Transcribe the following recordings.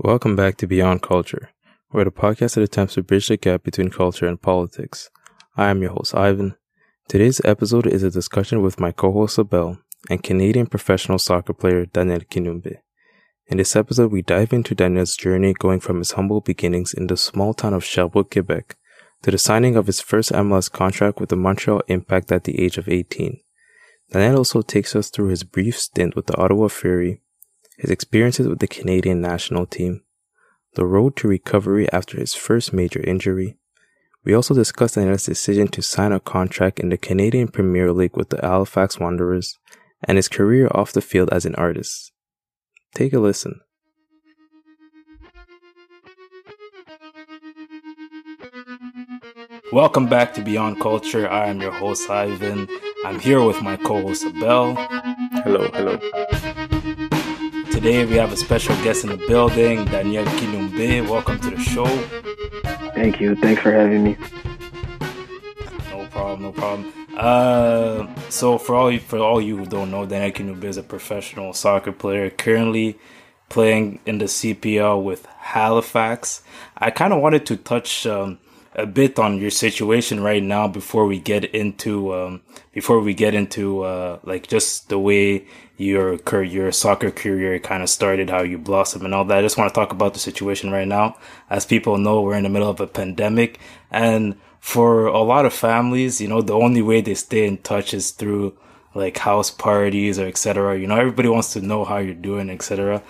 Welcome back to Beyond Culture, where the podcast that attempts to bridge the gap between culture and politics. I am your host, Ivan. Today's episode is a discussion with my co-host, Abel, and Canadian professional soccer player, Daniel Kinumbe. In this episode, we dive into Daniel's journey going from his humble beginnings in the small town of Sherbrooke, Quebec, to the signing of his first MLS contract with the Montreal Impact at the age of 18. Daniel also takes us through his brief stint with the Ottawa Fury, his experiences with the Canadian national team, the road to recovery after his first major injury. We also discuss Daniel's decision to sign a contract in the Canadian Premier League with the Halifax Wanderers and his career off the field as an artist. Take a listen. Welcome back to Beyond Culture. I am your host, Ivan. I'm here with my co host, Abel. Hello, hello. Today we have a special guest in the building, Daniel Kinumbe. Welcome to the show. Thank you. Thanks for having me. No problem, no problem. Uh, so for all you, for all you who don't know, Daniel Kinumbe is a professional soccer player currently playing in the CPL with Halifax. I kind of wanted to touch um, a bit on your situation right now before we get into um, before we get into uh, like just the way your your soccer career kind of started, how you blossomed and all that. I just want to talk about the situation right now. As people know, we're in the middle of a pandemic, and for a lot of families, you know, the only way they stay in touch is through like house parties or etc. You know, everybody wants to know how you're doing, etc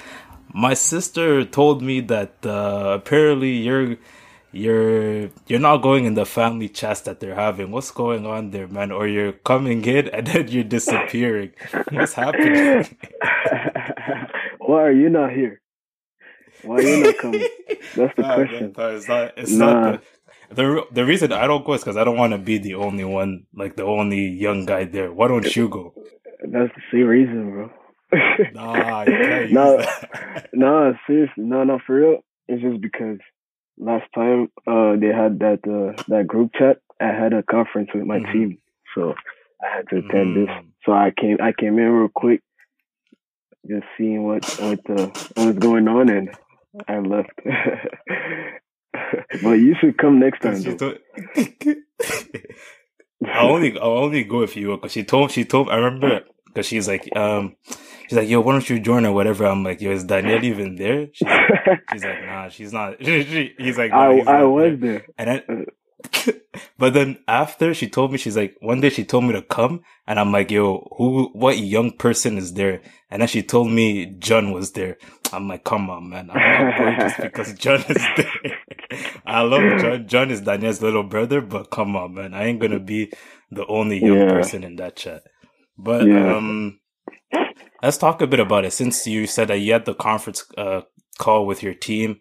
my sister told me that uh, apparently you're you're you're not going in the family chats that they're having. What's going on there, man? Or you're coming in and then you're disappearing. What's happening? Why are you not here? Why are you not coming? That's the question. No, it's not. It's nah. not. The, the the reason I don't go is because I don't want to be the only one, like the only young guy there. Why don't you go? That's the same reason, bro nah, you no, no, seriously, no, no, for real. It's just because last time uh they had that uh that group chat, I had a conference with my mm-hmm. team, so I had to attend mm-hmm. this. Mm. So I came, I came in real quick, just seeing what what uh, what was going on, and I left. but you should come next time. I only I only go if you because she told she told I remember because she's like um she's like, yo, why don't you join or whatever? I'm like, yo, is Danielle even there? She's like, she's like nah, she's not. he's like, nah, I, I was there. there. And then, but then after she told me, she's like, one day she told me to come and I'm like, yo, who, what young person is there? And then she told me John was there. I'm like, come on, man. I'm not going just because John is there. I love John. John is Danielle's little brother, but come on, man. I ain't to be the only young yeah. person in that chat. But, yeah. um, Let's talk a bit about it. Since you said that you had the conference uh, call with your team,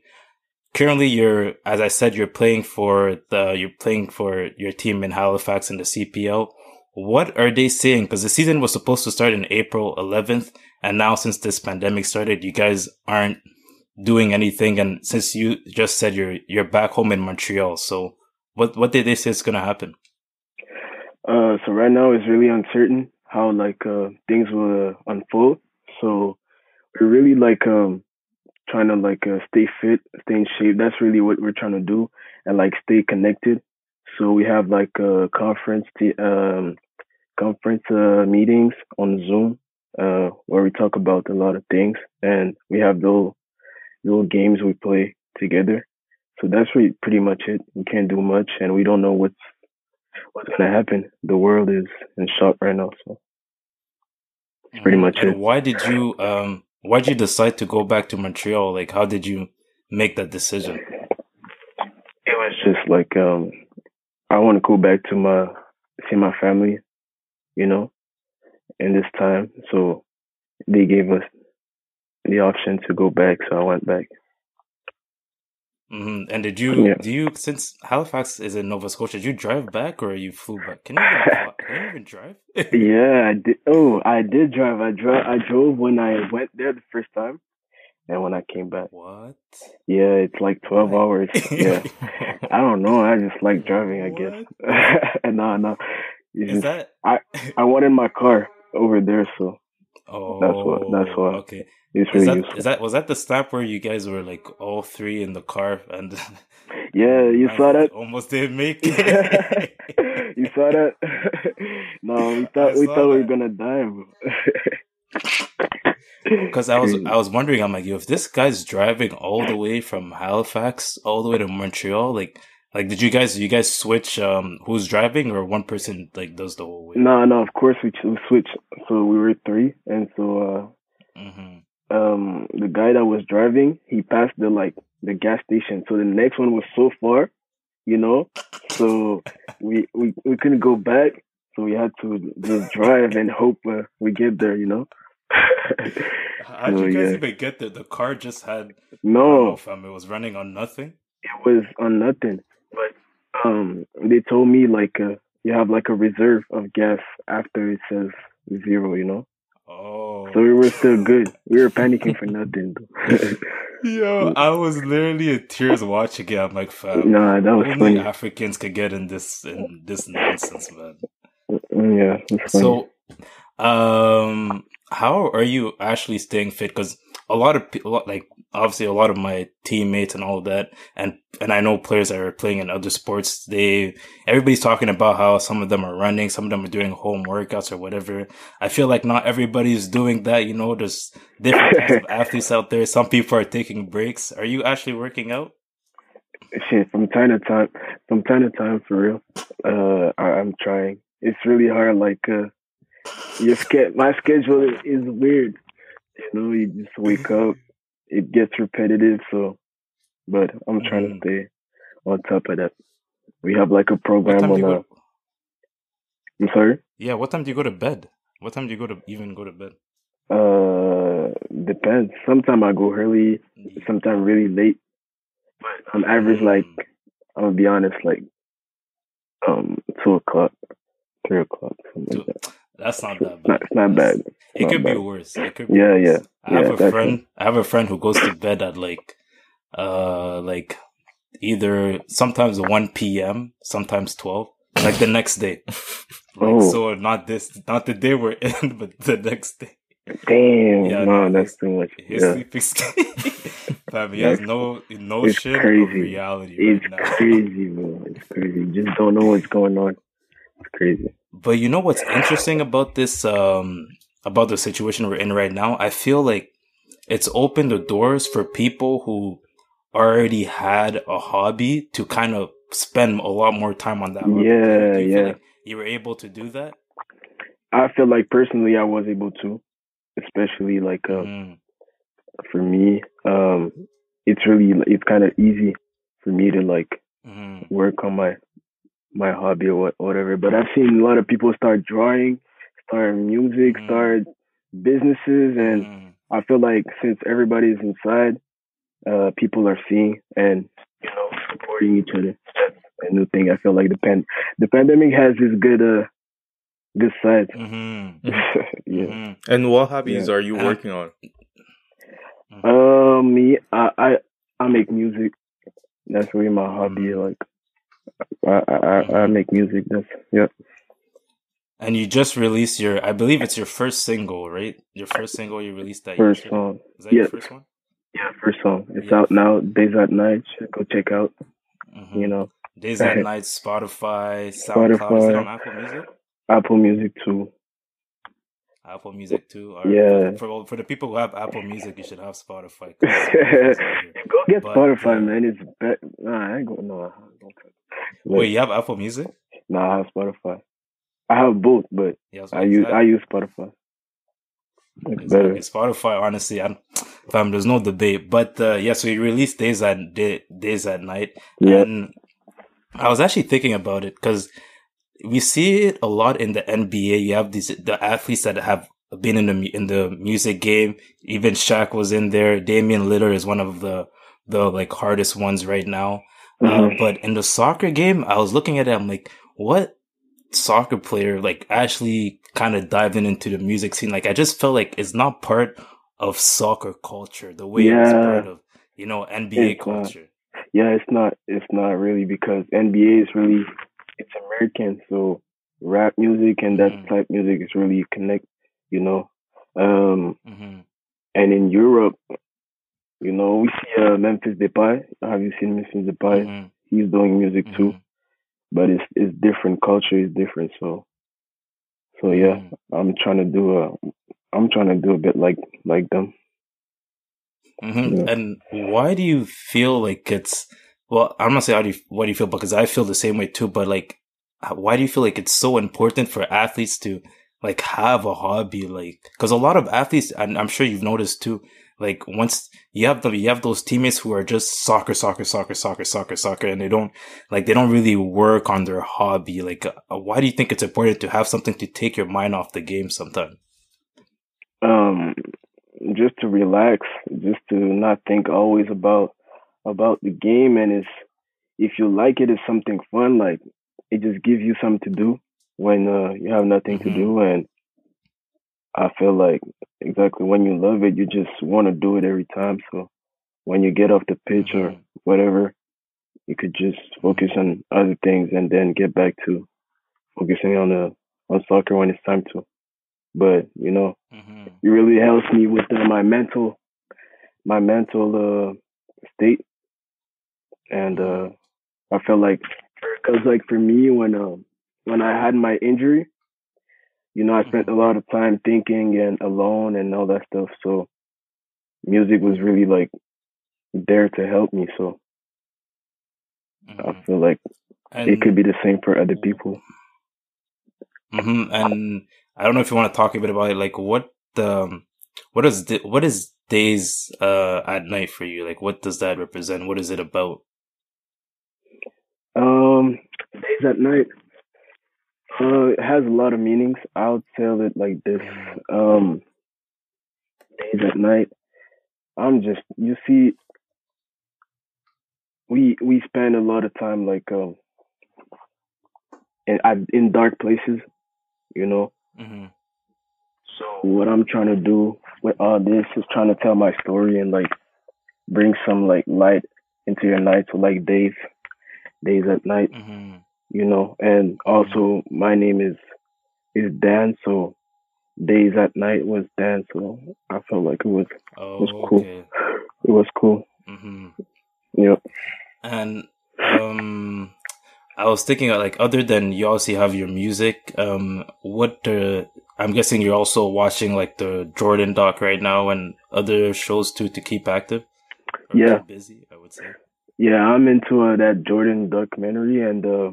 currently you're, as I said, you're playing for the you're playing for your team in Halifax in the CPL. What are they saying? Because the season was supposed to start in April 11th, and now since this pandemic started, you guys aren't doing anything. And since you just said you're you're back home in Montreal, so what what did they say is going to happen? Uh, so right now it's really uncertain how like uh, things will unfold. So we're really like um trying to like uh, stay fit, stay in shape. That's really what we're trying to do, and like stay connected. So we have like uh, conference t- um conference uh, meetings on Zoom uh where we talk about a lot of things, and we have little little games we play together. So that's really pretty much it. We can't do much, and we don't know what's what's gonna happen. The world is in shock right now, so that's pretty much and it. Why did you um why did you decide to go back to Montreal? Like how did you make that decision? It was just like um I want to go back to my see my family, you know, in this time. So they gave us the option to go back, so I went back. Mm-hmm. And did you, yeah. do you, since Halifax is in Nova Scotia, did you drive back or you flew back? Can you you even drive? yeah, I did. Oh, I did drive. I drove, I drove when I went there the first time and when I came back. What? Yeah, it's like 12 what? hours. Yeah. I don't know. I just like driving, I guess. no, no. It's is just, that? I, I wanted my car over there, so Oh, That's what- that's oh, what. Okay, It's is really that useful. is that was that the stop where you guys were like all three in the car and Yeah, you saw that? almost didn't make it. You saw that? no, we thought we thought we were gonna die, bro. Because I was I was wondering, I'm like, yo, if this guy's driving all the way from Halifax all the way to Montreal, like, like did you guys you guys switch um who's driving or one person like does the whole way? No, no, of course we, ch- we switched. So we were three, and so uh, um, the guy that was driving, he passed the like the gas station. So the next one was so far, you know. So we we we couldn't go back. So we had to just drive and hope uh, we get there, you know. How'd Oh, you guys yeah. even get there? The car just had I don't know no, if um, it was running on nothing. it was on nothing. But um, they told me like uh, you have like a reserve of gas after it says zero, you know. Oh, So we were still good. We were panicking for nothing. Yo, I was literally in tears watching it. I'm like, fam, nah, that was only funny. Africans could get in this in this nonsense, man. Mm, Yeah, it was funny. So, um, how are you actually staying fit? Because a lot of people, like obviously, a lot of my teammates and all of that, and and I know players that are playing in other sports. They everybody's talking about how some of them are running, some of them are doing home workouts or whatever. I feel like not everybody's doing that. You know, there's different types of athletes out there. Some people are taking breaks. Are you actually working out? shit from time to time from time to time for real uh I, i'm trying it's really hard like uh your ske- my schedule is, is weird you know you just wake up it gets repetitive so but i'm trying to stay on top of that we have like a program on go? i'm sorry Yeah, what time do you go to bed? What time do you go to even go to bed? uh depends sometimes i go early sometimes really late but on average like Mm. i'm gonna be honest like um two o'clock three o'clock something like that That's not that bad. it's not bad. It not could be worse. It could be Yeah, worse. yeah, I have yeah, a friend. I have a friend who goes to bed at like, uh, like either sometimes one p.m., sometimes twelve, like the next day. Like Oh. so, not this, not the day we're in, but the next day. Damn, Yeah, no, that's too much. His Yeah, sleeping. Fam, he has no no it's shit of crazy. reality it's right now. crazy, bro. It's crazy. You just don't know what's going on. It's crazy. But you know what's interesting about this um about the situation we're in right now? I feel like it's opened the doors for people who already had a hobby to kind of spend a lot more time on that hobby. Yeah, Do you feel yeah. like you were able to do that? I feel like personally, I was able to, especially like uh, Mm, for me. Um, it's really it's kind of easy for me to like mhm, work on my my hobby or whatever. But I've seen a lot of people start drawing, start music, Mhm. start businesses, and mhm. I feel like since everybody's inside, uh, people are seeing and you know supporting each other. That's a new thing. I feel like the pan the pandemic has this good uh good side. Mhm, yeah. mhm, And what hobbies Yeah. are you working on? mhm. Um, me, I, I I make music. That's really my hobby. Mhm. Like I I I I make music. That's yeah. And you just released your, I believe it's your first single, right? Your first single you released that First yesterday? song. Is that your first one? Yeah, first song. It's Yeah. out now. Days at night. Go check out. Mhm. You know, Days at Night, Spotify, SoundCloud. Spotify. on Apple Music? Apple Music too. Apple Music too. Or Yeah. For, for the people who have Apple Music, you should have Spotify. Go get But, Spotify, uh, man. It's better. Nah, I ain't going. No, don't touch. Wait, you have Apple Music? Nah, I have Spotify. I have both, but Yeah, I use I use Spotify. It's better. Exactly. Spotify, honestly, I, fam, there's no debate. But uh, yeah, so you released Days at Day, Days at Night, Yeah. and I was actually thinking about it because we see it a lot in the NBA. You have these the athletes that have been in the in the music game. Even Shaq was in there. Damian Lillard is one of the the like hardest ones right now. Uh, but in the soccer game, I was looking at it. I'm like, what soccer player like actually kind of diving into the music scene? Like, I just felt like it's not part of soccer culture the way it's part of you know NBA It's not. culture. Yeah, it's not. It's not really because NBA is really it's American, so rap music and that Mhm. type music is really connect. You know, Um, Mm-hmm. and in Europe, you know, we see uh, Memphis Depay. Have you seen Memphis Depay? Mm-hmm. He's doing music too, Mhm. but it's it's different. Culture is different. So, so yeah, Mhm. I'm trying to do a, I'm trying to do a bit like like them. Mhm. Yeah. And why do you feel like it's well? I'm not saying how do you what do you feel because I feel the same way too. But like, why do you feel like it's so important for athletes to like have a hobby? Like, because a lot of athletes, and I'm sure you've noticed too. Like once you have the you have those teammates who are just soccer, soccer, soccer, soccer, soccer, soccer, and they don't like they don't really work on their hobby. Like, uh, why do you think it's important to have something to take your mind off the game sometimes? Um, just to relax, just to not think always about about the game, and it's if you like it, it's something fun. Like it just gives you something to do when uh, you have nothing to Mhm. do, and I feel like exactly when you love it, you just want to do it every time. So when you get off the pitch or Mhm. whatever, you could just focus on other things and then get back to focusing on the on soccer when it's time to. But you know, Mhm. it really helps me with uh, my mental my mental uh state and uh i feel like because like for me when uh, when i had my injury you know i spent a lot of time thinking and alone and all that stuff so music was really like there to help me so i Mhm. feel like And it could be the same for other people hmm And I don't know if you want to talk a bit about it. Like, what um, what is the, what is days uh at night for you? Like, what does that represent? What is it about? um days at night uh it has a lot of meanings. I'll tell it like this um days at night. I'm just you see we we spend a lot of time like um in at- in dark places you know? Mm-hmm. so what i'm trying to do with all this is trying to tell my story and like bring some like light into your night so like days days at night. Hmm you know and also my name is is dan so days at night was dan so i felt like it was Oh, was cool. okay. it was cool hmm yeah And um, I was thinking like other than you also have your music. Um, what uh, I'm guessing you're also watching like the Jordan doc right now and other shows too to keep active. Yeah. busy. I would say. Yeah, I'm into uh, that Jordan documentary and uh,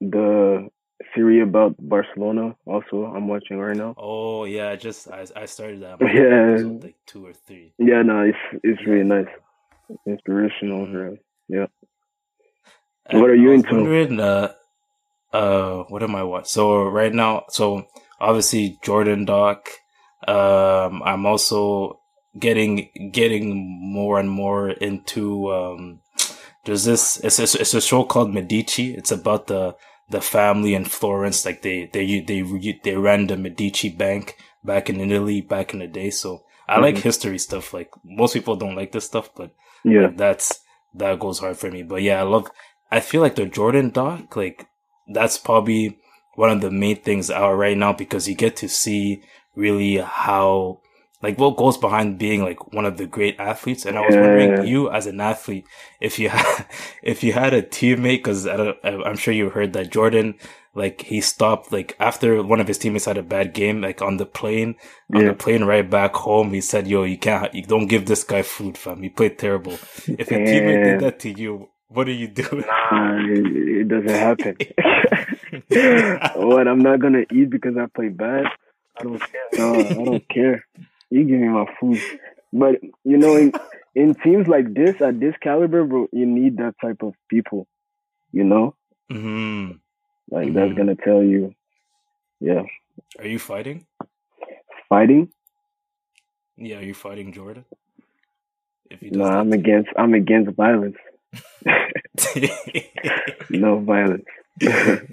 the series about Barcelona. Also, I'm watching right now. Oh yeah, I just I I started that. Yeah. like two or three. Yeah, no, it's it's really nice, inspirational. Mhm. Really. Yeah. And What are you into? Uh, uh, what am I watching? So right now, so obviously Jordan Doc. Um, I'm also getting getting more and more into um. There's this. It's a, it's a show called Medici. It's about the the family in Florence. Like they they they they ran the Medici Bank back in Italy back in the day. So I like Mhm. history stuff. Like most people don't like this stuff, but Yeah. like, that's that goes hard for me. But yeah, I love. I feel like the Jordan doc, like that's probably one of the main things out right now because you get to see really how like what goes behind being like one of the great athletes. And I was Yeah. wondering, you as an athlete, if you had if you had a teammate, because I'm sure you heard that Jordan. Like he stopped, like after one of his teammates had a bad game, like on the plane, on Yeah. the plane right back home, he said, "Yo, you can't, you don't give this guy food, fam. He played terrible." If your teammate did that to you, what do you do? Nah, it, it doesn't happen. what? I'm not gonna eat because I play bad. I don't care. No, I don't care. You give me my food. But you know, in in teams like this at this caliber, bro, you need that type of people. You know, hmm like that's Mhm. gonna tell you, yeah, Are you fighting? fighting. Yeah, are you fighting Jordan? If he No, I'm against. I'm against violence. No violence.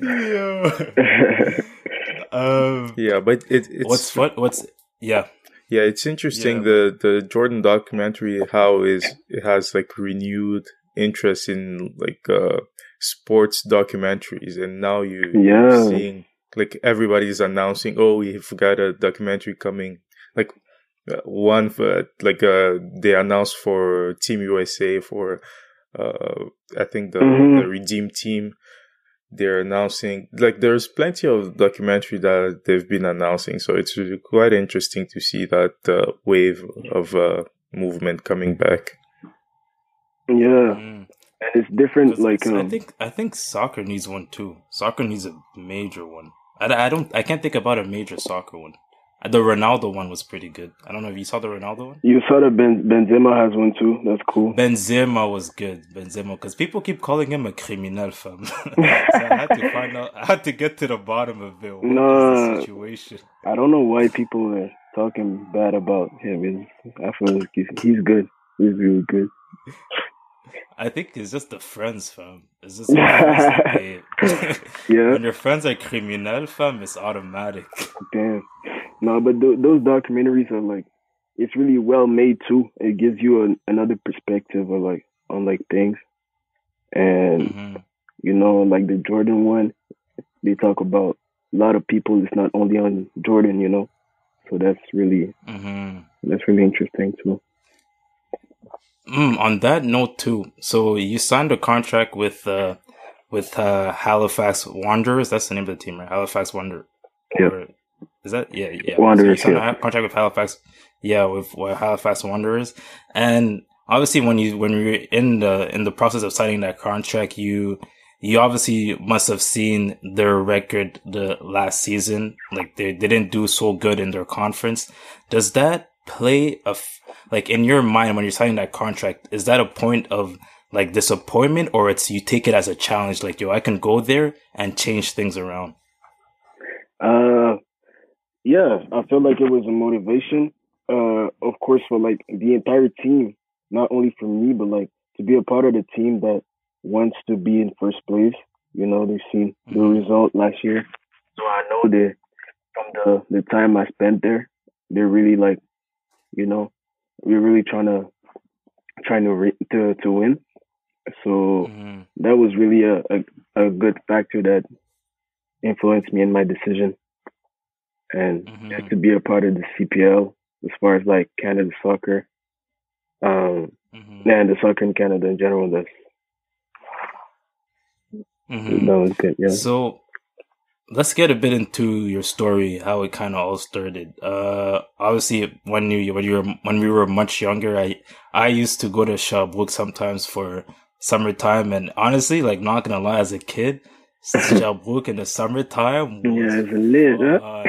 Yo. um, Yeah, but it, it's what's fun? What's yeah? Yeah, it's interesting Yeah. the the Jordan documentary how is it has like renewed interest in like uh sports documentaries and now you Yeah. you're seeing like everybody's announcing oh we've got a documentary coming like uh, one for like uh they announced for Team USA for uh I think the Mhm. the Redeem team. They're announcing like there's plenty of documentary that they've been announcing, so it's really quite interesting to see that uh, wave of uh, movement coming back. Yeah, Mm. and it's different Like it's- I um, think I think soccer needs one too. Soccer needs a major one. I, I don't I can't think about a major soccer one. The Ronaldo one was pretty good. I don't know if you saw the Ronaldo one. you saw that Ben Benzema has one too. That's cool. Benzema was good. Benzema, because people keep calling him a criminal, fam. so I had to find out. I had to get to the bottom of it. What the situation? I don't know why people are talking bad about him. It's, I feel like he's, he's good. He's really good. I think it's just the friends, fam. It's just the friends Yeah, when your friends are criminal, fam, it's automatic. damn. No, but th- those documentaries are like, it's really well made too. It gives you an, another perspective of like on like things, and hmm you know, like the Jordan one, they talk about a lot of people. It's not only on Jordan, you know. So that's really hmm that's really interesting too. Mm, on that note too, so you signed a contract with uh with uh Halifax Wanderers. That's the name of the team, right? Halifax Wander. Yeah. Or- Is that yeah yeah? Wanderers, So yeah. contract with Halifax. Yeah, with, with Halifax Wanderers, and obviously when you when you're in the in the process of signing that contract, you you obviously must have seen their record the last season. Like they, they didn't do so good in their conference. Does that play a f- like in your mind when you're signing that contract? Is that a point of like disappointment, or it's you take it as a challenge? Like yo, I can go there and change things around. Uh, yeah, I felt like it was a motivation. Uh, of course, for like the entire team, not only for me, but like to be a part of the team that wants to be in first place. You know, they've seen the Mhm. result last year, so I know that from the the time I spent there, they're really like, you know, we're really trying to trying to re- to to win. So Mhm. that was really a, a, a good factor that influenced me in my decision. And Mhm. just to be a part of the CPL as far as like Canada soccer, um, Mhm. and the soccer in Canada in general, that's, Mhm. that was good. Yeah. So let's get a bit into your story, how it kind of all started. Uh, obviously, when you when you were when we were much younger, I I used to go to Sherbrooke sometimes for summertime, and honestly, like not gonna lie, as a kid, Sherbrooke in the summertime was Yeah, it's lit, huh? fun.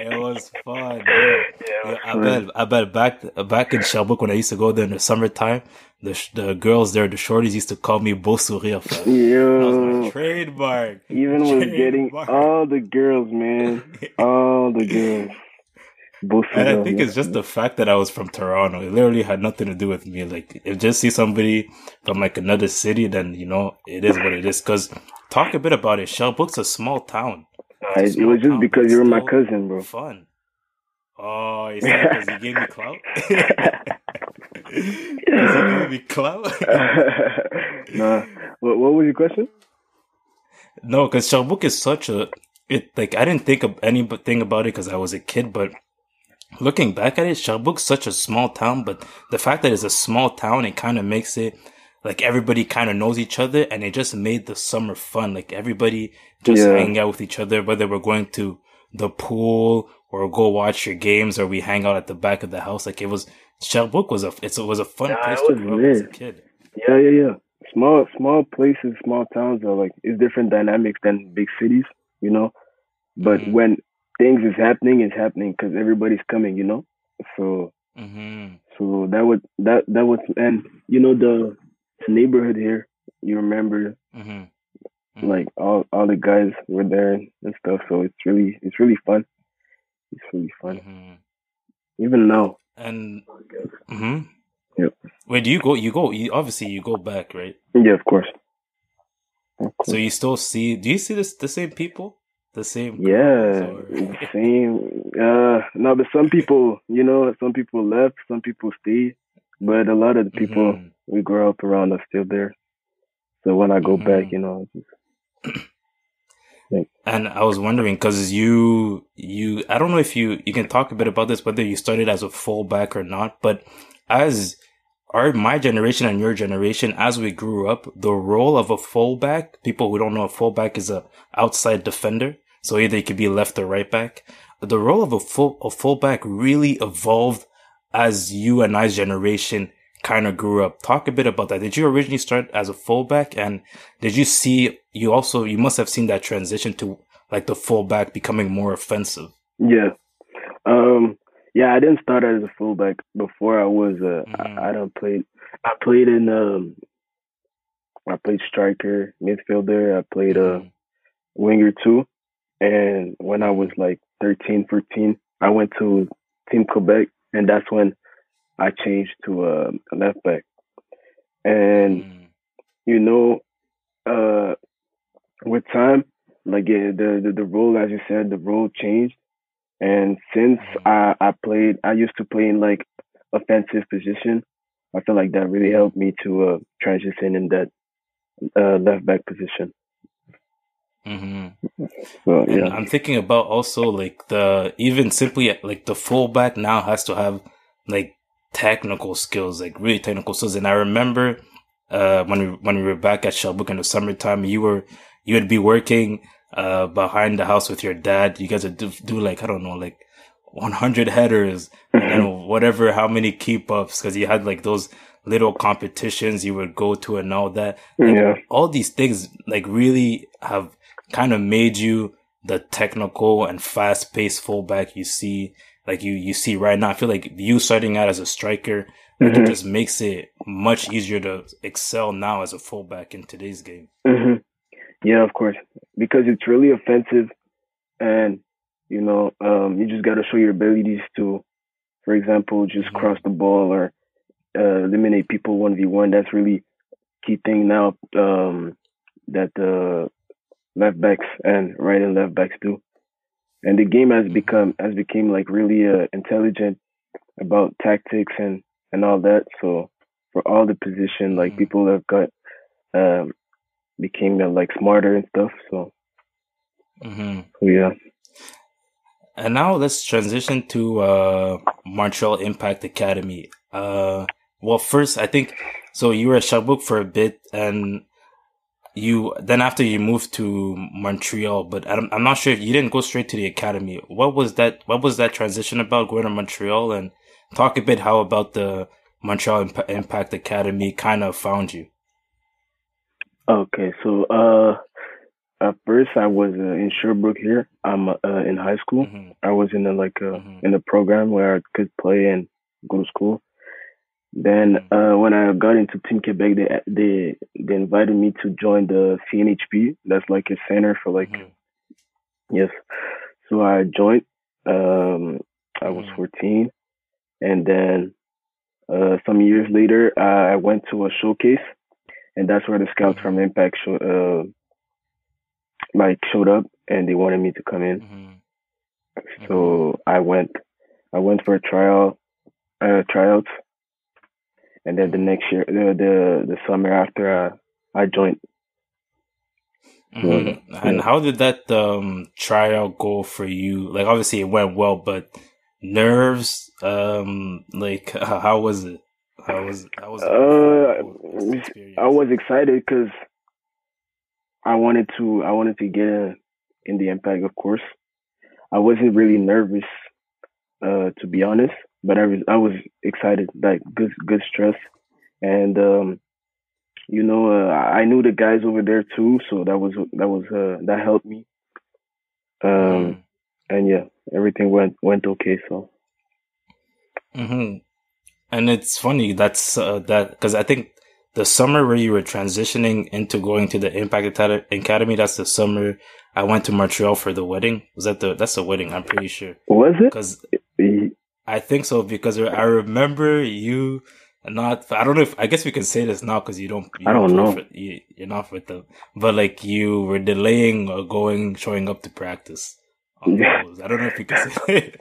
It was fun. Yeah. Yeah, I bet, I bet back back in Sherbrooke when I used to go there in the summertime, the sh- the girls there, the shorties used to call me Beau Sourire. was my trademark. even was getting all the girls, man, all the girls. And I think it's just the fact that I was from Toronto. It literally had nothing to do with me. Like, if you just see somebody from like another city, then you know it is what it is. Because talk a bit about it. Sherbrooke's a small town. A it, was just because you were my cousin, bro. Fun. Oh, you said because he gave me clout. Because he gave me clout. nah. What, what was your question? No, because Sherbrooke is such a it like I didn't think of anything about it because I was a kid, but looking back at it, Sherbrooke's such a small town. But the fact that it's a small town, it kind of makes it like everybody kind of knows each other, and it just made the summer fun. Like everybody just Yeah. hang out with each other, whether we're going to the pool or go watch your games, or we hang out at the back of the house. Like it was Sherbrooke was a it's, it was a fun Nah, place to grow up as a kid. Yeah, yeah, yeah. Small, small places, small towns are like it's different dynamics than big cities, you know. But Mhm. when things is happening, it's happening because everybody's coming, you know. So, hmm so that would that that was and you know the, the neighborhood here. You remember hmm like all all the guys were there and stuff. So it's really it's really fun. It's really fun. hmm Even now. And hmm Yep. Wait, do you go? You go? You obviously you go back, right? Yeah, of course. Of So you still see? Do you see this the same people? The same? Yeah, or- the same. Uh, no, but some people, you know, some people left, some people stayed, but a lot of the people Mhm. We grew up around are still there. So when I go Mhm. back, you know, just, And I was wondering because you you I don't know if you you can talk a bit about this whether you started as a fullback or not, but as our my generation and your generation as we grew up, the role of a fullback, people who don't know a fullback is a outside defender, so either it could be left or right back. The role of a full a fullback really evolved as you and I's generation kind of grew up. Talk a bit about that. Did you originally start as a fullback and did you see, you also, you must have seen that transition to like the fullback becoming more offensive. Yeah. Um, yeah, I didn't start as a fullback before I was, uh, mm-hmm. I, I don't play, I played in, um, I played striker, midfielder. I played a uh, mm-hmm. winger too. And when I was like 13, 14, I went to Team Quebec and that's when I changed to a left back. And mm. you know, uh, with time, like yeah, the, the the role, as you said, the role changed. And since mm. I I played, I used to play in like offensive position. I feel like that really helped me to uh, transition in that uh, left back position. Mm-hmm. So, yeah. I'm thinking about also like the even simply like the fullback now has to have like technical skills, like really technical skills. And I remember uh, when we when we were back at Sherbrooke in the summertime, you were you would be working uh, behind the house with your dad. You guys would do, do like I don't know, like 100 headers and whatever, how many keep ups, because you had like those little competitions you would go to and all that. Like, yeah. All these things like really have kind of made you the technical and fast paced fullback you see like you you see right now. I feel like you starting out as a striker mm-hmm. it just makes it much easier to excel now as a fullback in today's game. Mm-hmm. Yeah, of course, because it's really offensive, and you know um, you just got to show your abilities to, for example, just mm-hmm. cross the ball or uh, eliminate people one v one. That's really key thing now um, that the left backs and right and left backs do and the game has become has become like really uh, intelligent about tactics and and all that. So for all the position, like mm-hmm. people have got um became uh, like smarter and stuff. So, mm-hmm. so yeah. And now let's transition to uh, Montreal Impact Academy. Uh, well, first I think so. You were at Sherbrooke for a bit, and you then after you moved to Montreal, but I'm, I'm not sure if you didn't go straight to the academy. What was that? What was that transition about going to Montreal? And talk a bit how about the Montreal Imp- Impact Academy kind of found you. Okay, so uh, at first I was uh, in Sherbrooke here. I'm uh, in high school. Mm-hmm. I was in a, like a, mm-hmm. in a program where I could play and go to school. Then mm-hmm. uh, when I got into Team Quebec, they they they invited me to join the CNHP. That's like a center for like mm-hmm. yes. So I joined. Um, I was mm-hmm. 14, and then uh, some years later, I went to a showcase, and that's where the scouts from mm-hmm. Impact show, uh, like showed up, and they wanted me to come in. Mm-hmm. So mm-hmm. I went. I went for a trial, uh, tryouts and then the next year, the the, the summer after, uh, I joined. Mm-hmm. and yeah. how did that um, trial go for you? Like, obviously, it went well, but nerves, um, like, how was it? How was how was, it? Uh, I was excited because I wanted to I wanted to get in the impact, of course. I wasn't really nervous, uh, to be honest but I was I was excited, like good good stress, and um, you know uh, I knew the guys over there too, so that was that was uh, that helped me. Um, mm. and yeah, everything went went okay. So. Hmm. And it's funny that's uh, that because I think the summer where you were transitioning into going to the Impact Academy, that's the summer I went to Montreal for the wedding. Was that the that's the wedding? I'm pretty sure. Was it? Because I think so because I remember you not. I don't know if I guess we can say this now because you don't. You I don't, know. you, are not with them, but like you were delaying or going, showing up to practice. Yeah. I don't know if you can say.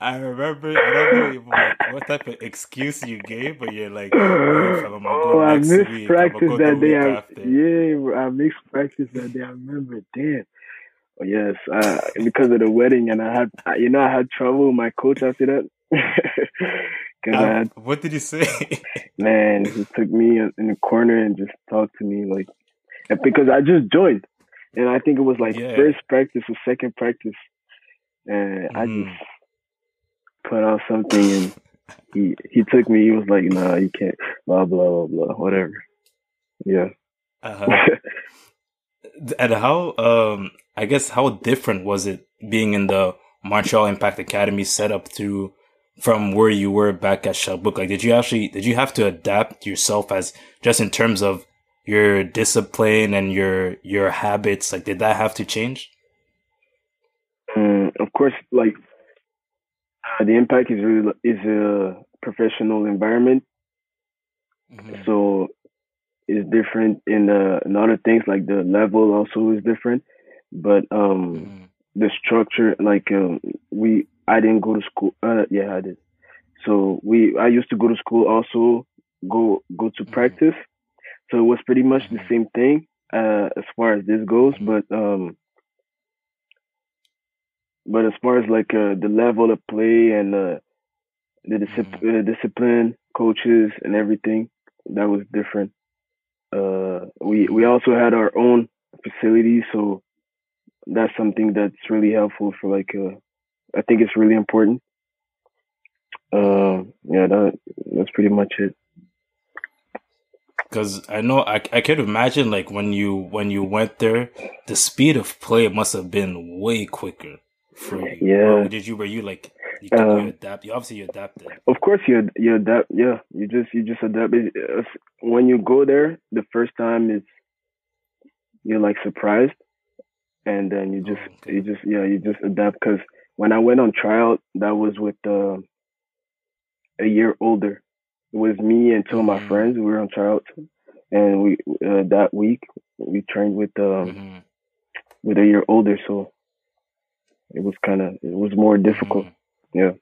I remember. I don't know like, what type of excuse you gave, but you're like, oh, oh I missed week. practice that day. I, yeah, I missed practice that day. I remember. Damn. Yes, uh, because of the wedding, and I had, you know, I had trouble with my coach after that. Cause um, I had, what did he say? man, he took me in the corner and just talked to me like, because I just joined, and I think it was like yeah. first practice or second practice, and mm. I just put out something, and he he took me. He was like, "Nah, you can't." Blah blah blah blah. Whatever. Yeah. Uh-huh. and how um I guess how different was it being in the Montreal Impact Academy setup to from where you were back at Sherbrooke? Like, did you actually did you have to adapt yourself as just in terms of your discipline and your your habits? Like, did that have to change? Um, of course, like uh, the impact is really is a professional environment, mm-hmm. so it's different in uh, lot of things. Like the level also is different, but um, mm-hmm. the structure, like um, we I didn't go to school. Uh, yeah, I did. So we, I used to go to school also, go go to mm-hmm. practice. So it was pretty much the mm-hmm. same thing uh, as far as this goes. Mm-hmm. But um, but as far as like uh, the level of play and uh, the discipline, uh, discipline, coaches, and everything, that was different. Uh, we we also had our own facility, so that's something that's really helpful for like uh, I think it's really important. Uh, yeah, that that's pretty much it. Because I know I I could imagine like when you when you went there, the speed of play must have been way quicker for you. Yeah. Or did you were you like you, um, you adapt? You obviously you adapted. Of course you you adapt. Yeah, you just you just adapt. When you go there the first time, it's you're like surprised, and then you just oh, okay. you just yeah you just adapt because when I went on tryout, that was with uh, a year older. It was me and two of my mm-hmm. friends. We were on tryout, and we uh, that week we trained with um, mm-hmm. with a year older. So it was kind of it was more difficult. Mm-hmm. Yeah.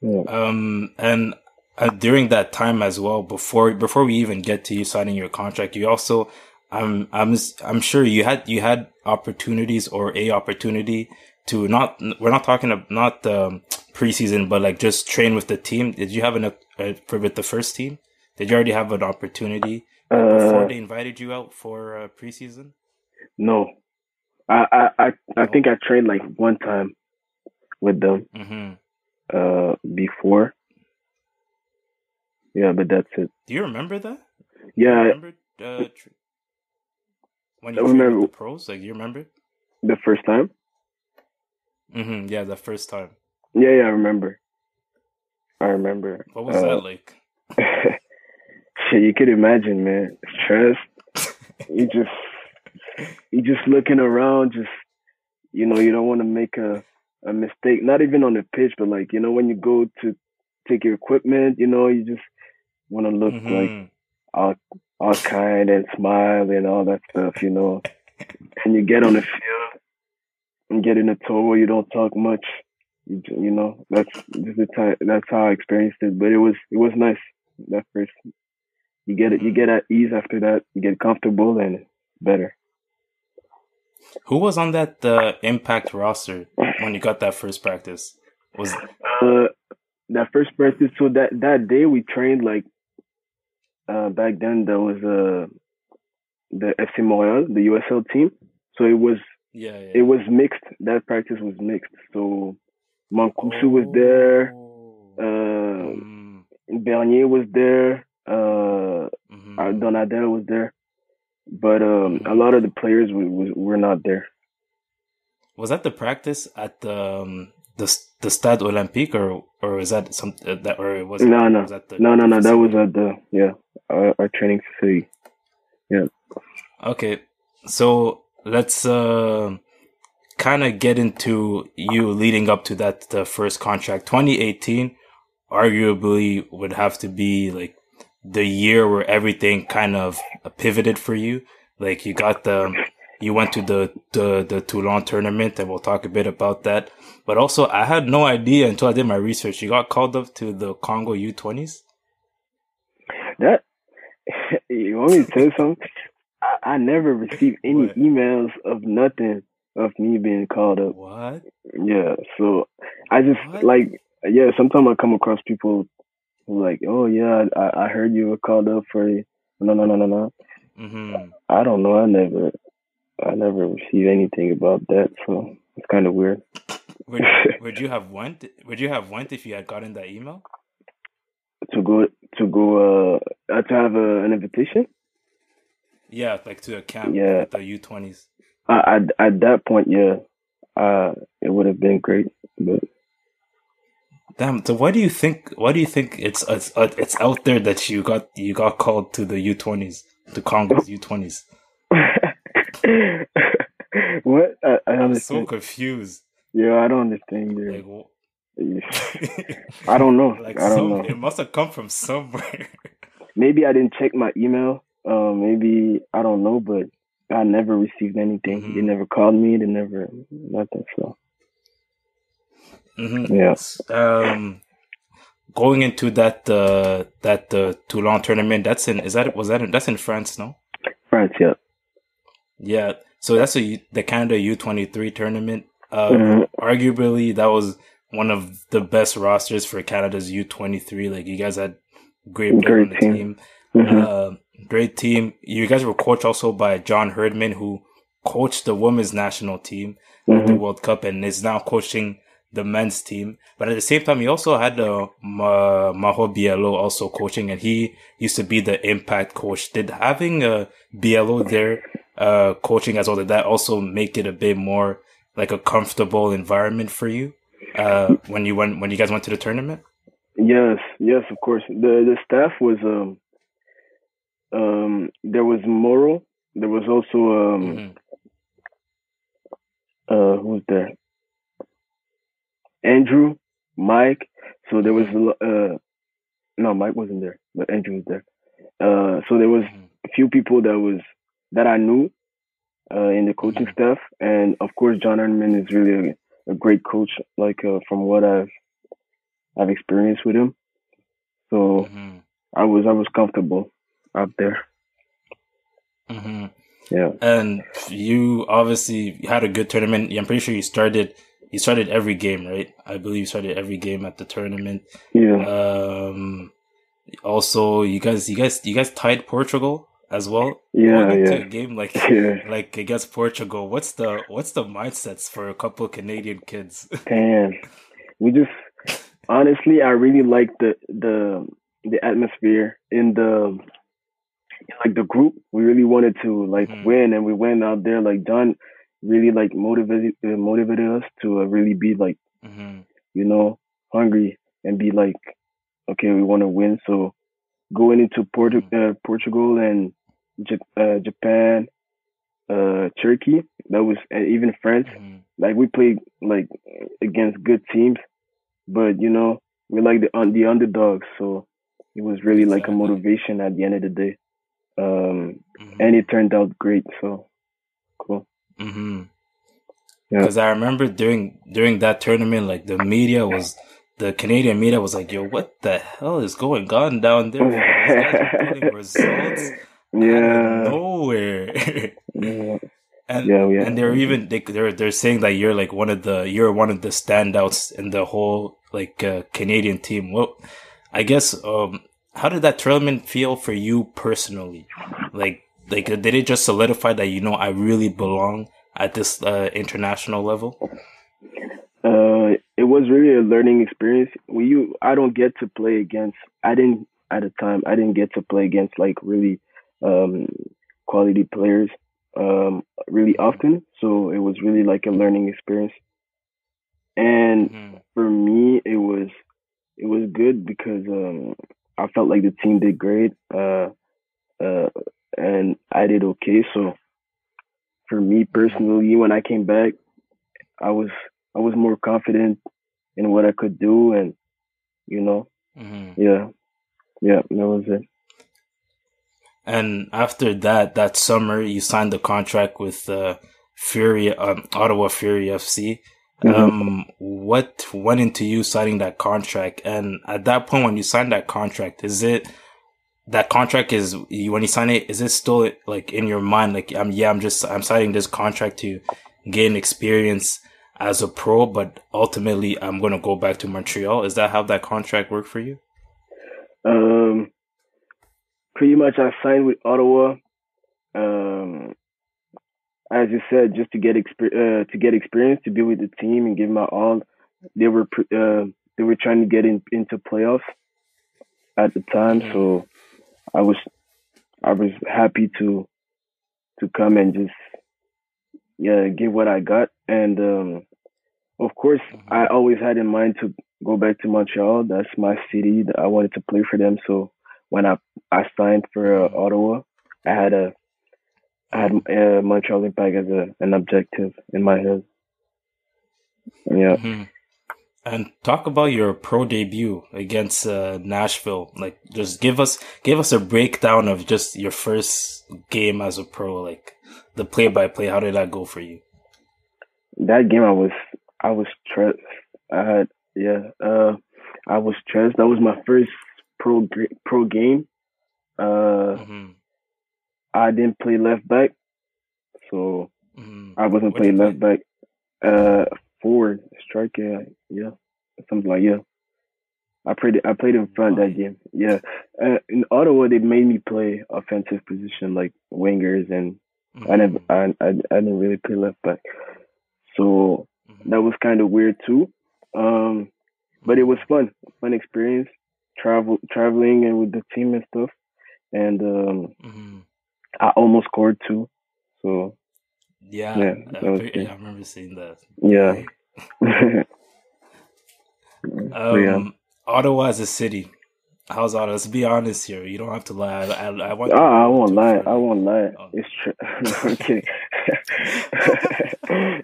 yeah. Um, and uh, during that time as well, before before we even get to you signing your contract, you also I'm I'm I'm sure you had you had opportunities or a opportunity to not we're not talking about not um, preseason but like just train with the team. Did you have an uh, for with the first team? Did you already have an opportunity uh, before they invited you out for uh, preseason? No, I I I, I think I trained like one time with them mm-hmm. uh before. Yeah, but that's it. Do you remember that? Yeah. Remember, uh, when you remember the pros? Like, you remember the first time? Mm-hmm. Yeah, the first time. Yeah, yeah, I remember. I remember. What was uh, that like? shit, you could imagine, man. Stress. you just, you just looking around, just you know, you don't want to make a a mistake. Not even on the pitch, but like you know, when you go to take your equipment, you know, you just want to look mm-hmm. like all all kind and smile and all that stuff, you know. and you get on the field and get in a tour you don't talk much. You, you know, that's the time. That's how I experienced it. But it was it was nice that first. You get it. You get at ease after that. You get comfortable and better. Who was on that uh, impact roster when you got that first practice? Was uh, that first practice? So that that day we trained like uh, back then there was uh, the FC Montreal, the USL team. So it was yeah, yeah. it was mixed. That practice was mixed. So Mancosu oh. was there, uh, mm. Bernier was there, uh, mm-hmm. Donadel was there, but um, a lot of the players were, were not there. Was that the practice at the um, the the Stade Olympique, or or is that some uh, that or was it, no no was that the, no no no that was at the yeah our, our training facility. Yeah. Okay, so let's uh, kind of get into you leading up to that first contract. 2018, arguably would have to be like the year where everything kind of pivoted for you. Like you got the you went to the, the, the Toulon tournament and we'll talk a bit about that. But also I had no idea until I did my research. You got called up to the Congo U20s? That, you want me to tell you something? I, I never received any What? emails of nothing of me being called up. What? Yeah, so I just What? like yeah. Sometimes I come across people like, oh yeah, I, I heard you were called up for no no no no no. Mm-hmm. I don't know. I never I never received anything about that, so it's kind of weird. Would would you have went? Would you have went if you had gotten that email? to go to go uh to have a, an invitation. Yeah, like to a camp Yeah. the U twenties. I, I at that point, yeah, uh, it would have been great, but Damn. So why do you think? Why do you think it's it's uh, it's out there that you got you got called to the U twenties to Congo's U twenties? what? I, I I'm so confused. yeah, I don't understand. Yeah. Like, I don't know. like I don't some, know. it must have come from somewhere. Maybe I didn't check my email. Um, maybe I don't know, but I never received anything. Mhm. They never called me. They never nothing. So hmm yeah. Um, going into that uh that uh, Toulon tournament, that's in is that was that in, that's in France, no? France, yeah. Yeah. So that's a the Canada U twenty three tournament. Uh, Mhm. arguably that was one of the best rosters for Canada's U twenty three. Like you guys had great Great the team. team. Mhm. Uh, great team. You guys were coached also by John Herdman, who coached the women's national team at the Mhm. World Cup and is now coaching the men's team. But at the same time, he also had uh, Ma- Mauro Biello also coaching, and he used to be the impact coach. Did having uh, Biello there uh, coaching as well, did that also make it a bit more like a comfortable environment for you uh, when you went when you guys went to the tournament? Yes, yes, of course. The the staff was um um there was Mauro. There was also um Mhm. uh who was there? Andrew, Mike. So there was a uh no Mike wasn't there, but Andrew was there. Uh so there was Mhm. a few people that was that I knew uh in the coaching Mhm. staff and of course John Herdman is really a, a great coach like uh, from what I've I've experienced with him. So Mhm. I was I was comfortable out there. Mhm. Yeah. And you obviously had a good tournament. I'm pretty sure you started you started every game, right? I believe you started every game at the tournament. Yeah. Um also you guys you guys you guys tied Portugal as well. Yeah, yeah. a game like Yeah. like against Portugal. What's the what's the mindsets for a couple Canadian kids? Damn. We just honestly I really like the the the atmosphere in the like the group. We really wanted to like Mhm. win and we went out there like John really like motivated uh, motivated us to uh, really be like, hmm you know, hungry and be like okay, we want to win. So going into Portu- uh, Portugal and J- uh, Japan, uh, Turkey, that was and even France. hmm like we played like against good teams, but you know we like the un- the underdogs, so it was really like a motivation at the end of the day. Um, and it turned out great, so cool. Hmm Yeah. Because I remember during during that tournament, like the media was the Canadian media was like, "Yo, what the hell is going on down there? These guys are putting results Yeah, nowhere." yeah, and yeah, yeah. and they're even they, they're they're saying that you're like one of the you're one of the standouts in the whole like uh, Canadian team. Well, I guess um, how did that tournament feel for you personally? Like like did it just solidify that you know I really belong at this uh, international level? Uh, it was really a learning experience. We you I don't get to play against. I didn't at the time. I didn't get to play against like really um, quality players um, really often. So it was really like a learning experience. And Mhm. for me, it was it was good because um, I felt like the team did great, uh, uh, and I did okay. So for me personally, when I came back, I was I was more confident in what I could do, and you know, Mhm. yeah, yeah, that was it. And after that, that summer, you signed the contract with uh, Fury, um, Ottawa Fury FC. Mhm. Um, what went into you signing that contract? And at that point, when you signed that contract, is it that contract is when you sign it, is it still like in your mind? Like, I'm yeah, I'm just I'm signing this contract to gain experience as a pro, but ultimately I'm gonna go back to Montreal. Is that how that contract worked for you? Um, pretty much I signed with Ottawa. Um, as you said, just to get exper- uh, to get experience, to be with the team and give my all. They were uh, they were trying to get in, into playoffs at the time, so I was I was happy to to come and just yeah give what I got, and um, of course mm-hmm. I always had in mind to go back to Montreal. That's my city. That I wanted to play for them. So when I I signed for uh, mm-hmm. Ottawa, I had a I had uh, Montreal Impact as a an objective in my head. Yeah. Mm-hmm. And talk about your pro debut against uh, Nashville. Like, just give us give us a breakdown of just your first game as a pro. Like the play by play. How did that go for you? That game, I was I was stressed. I had yeah. Uh, I was stressed. That was my first pro pro game. Uh, mm-hmm. I didn't play left back, so mm-hmm. I wasn't what playing left play? back. Uh, forward striker, yeah, something like yeah. I played I played in front that game. Yeah, uh, in Ottawa they made me play offensive position like wingers, and mm-hmm. I never I, I I didn't really play left back, so mm-hmm. that was kind of weird too. Um, but it was fun, fun experience, travel traveling and with the team and stuff, and um, mm-hmm. I almost scored too. So yeah, yeah, I, I remember seeing that. Yeah. um, yeah. Ottawa is a city. How's Ottawa? Let's be honest here. You don't have to lie. I, I, I want. Oh, I won't lie. I won't lie. Oh. It's true. no, I'm kidding.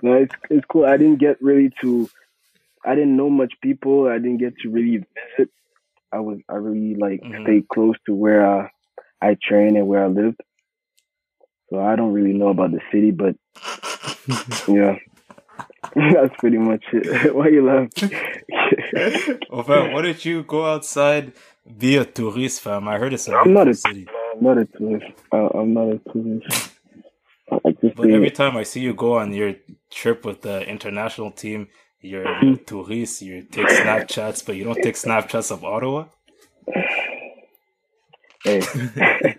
no, it's it's cool. I didn't get really to. I didn't know much people. I didn't get to really visit. I was. I really like mm-hmm. stayed close to where I, I train and where I lived. So I don't really know about the city, but yeah, that's pretty much it. Why you laughing? enfin, why did you go outside? Be a tourist, fam. I heard it's a I'm not a city. I'm not a tourist. Uh, I'm not a tourist. but every time I see you go on your trip with the international team, you're a tourist. You take Snapchats, but you don't take Snapchats of Ottawa. Hey.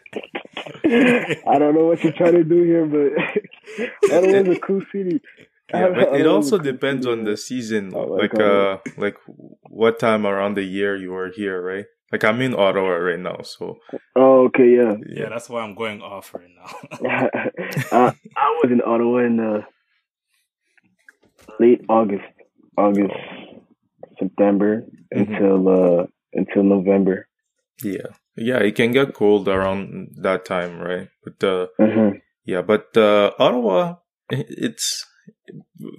I don't know what you're trying to do here, but Ottawa's a cool city. Yeah, but it also depends on the season, oh like uh, like what time around the year you are here, right? Like I'm in Ottawa right now, so. Oh, okay, yeah. Yeah, that's why I'm going off right now. uh, I was in Ottawa in uh, late August, August, September mm-hmm. until uh until November. Yeah. Yeah, it can get cold around that time, right? But uh, mm-hmm. yeah, but uh, Ottawa, it's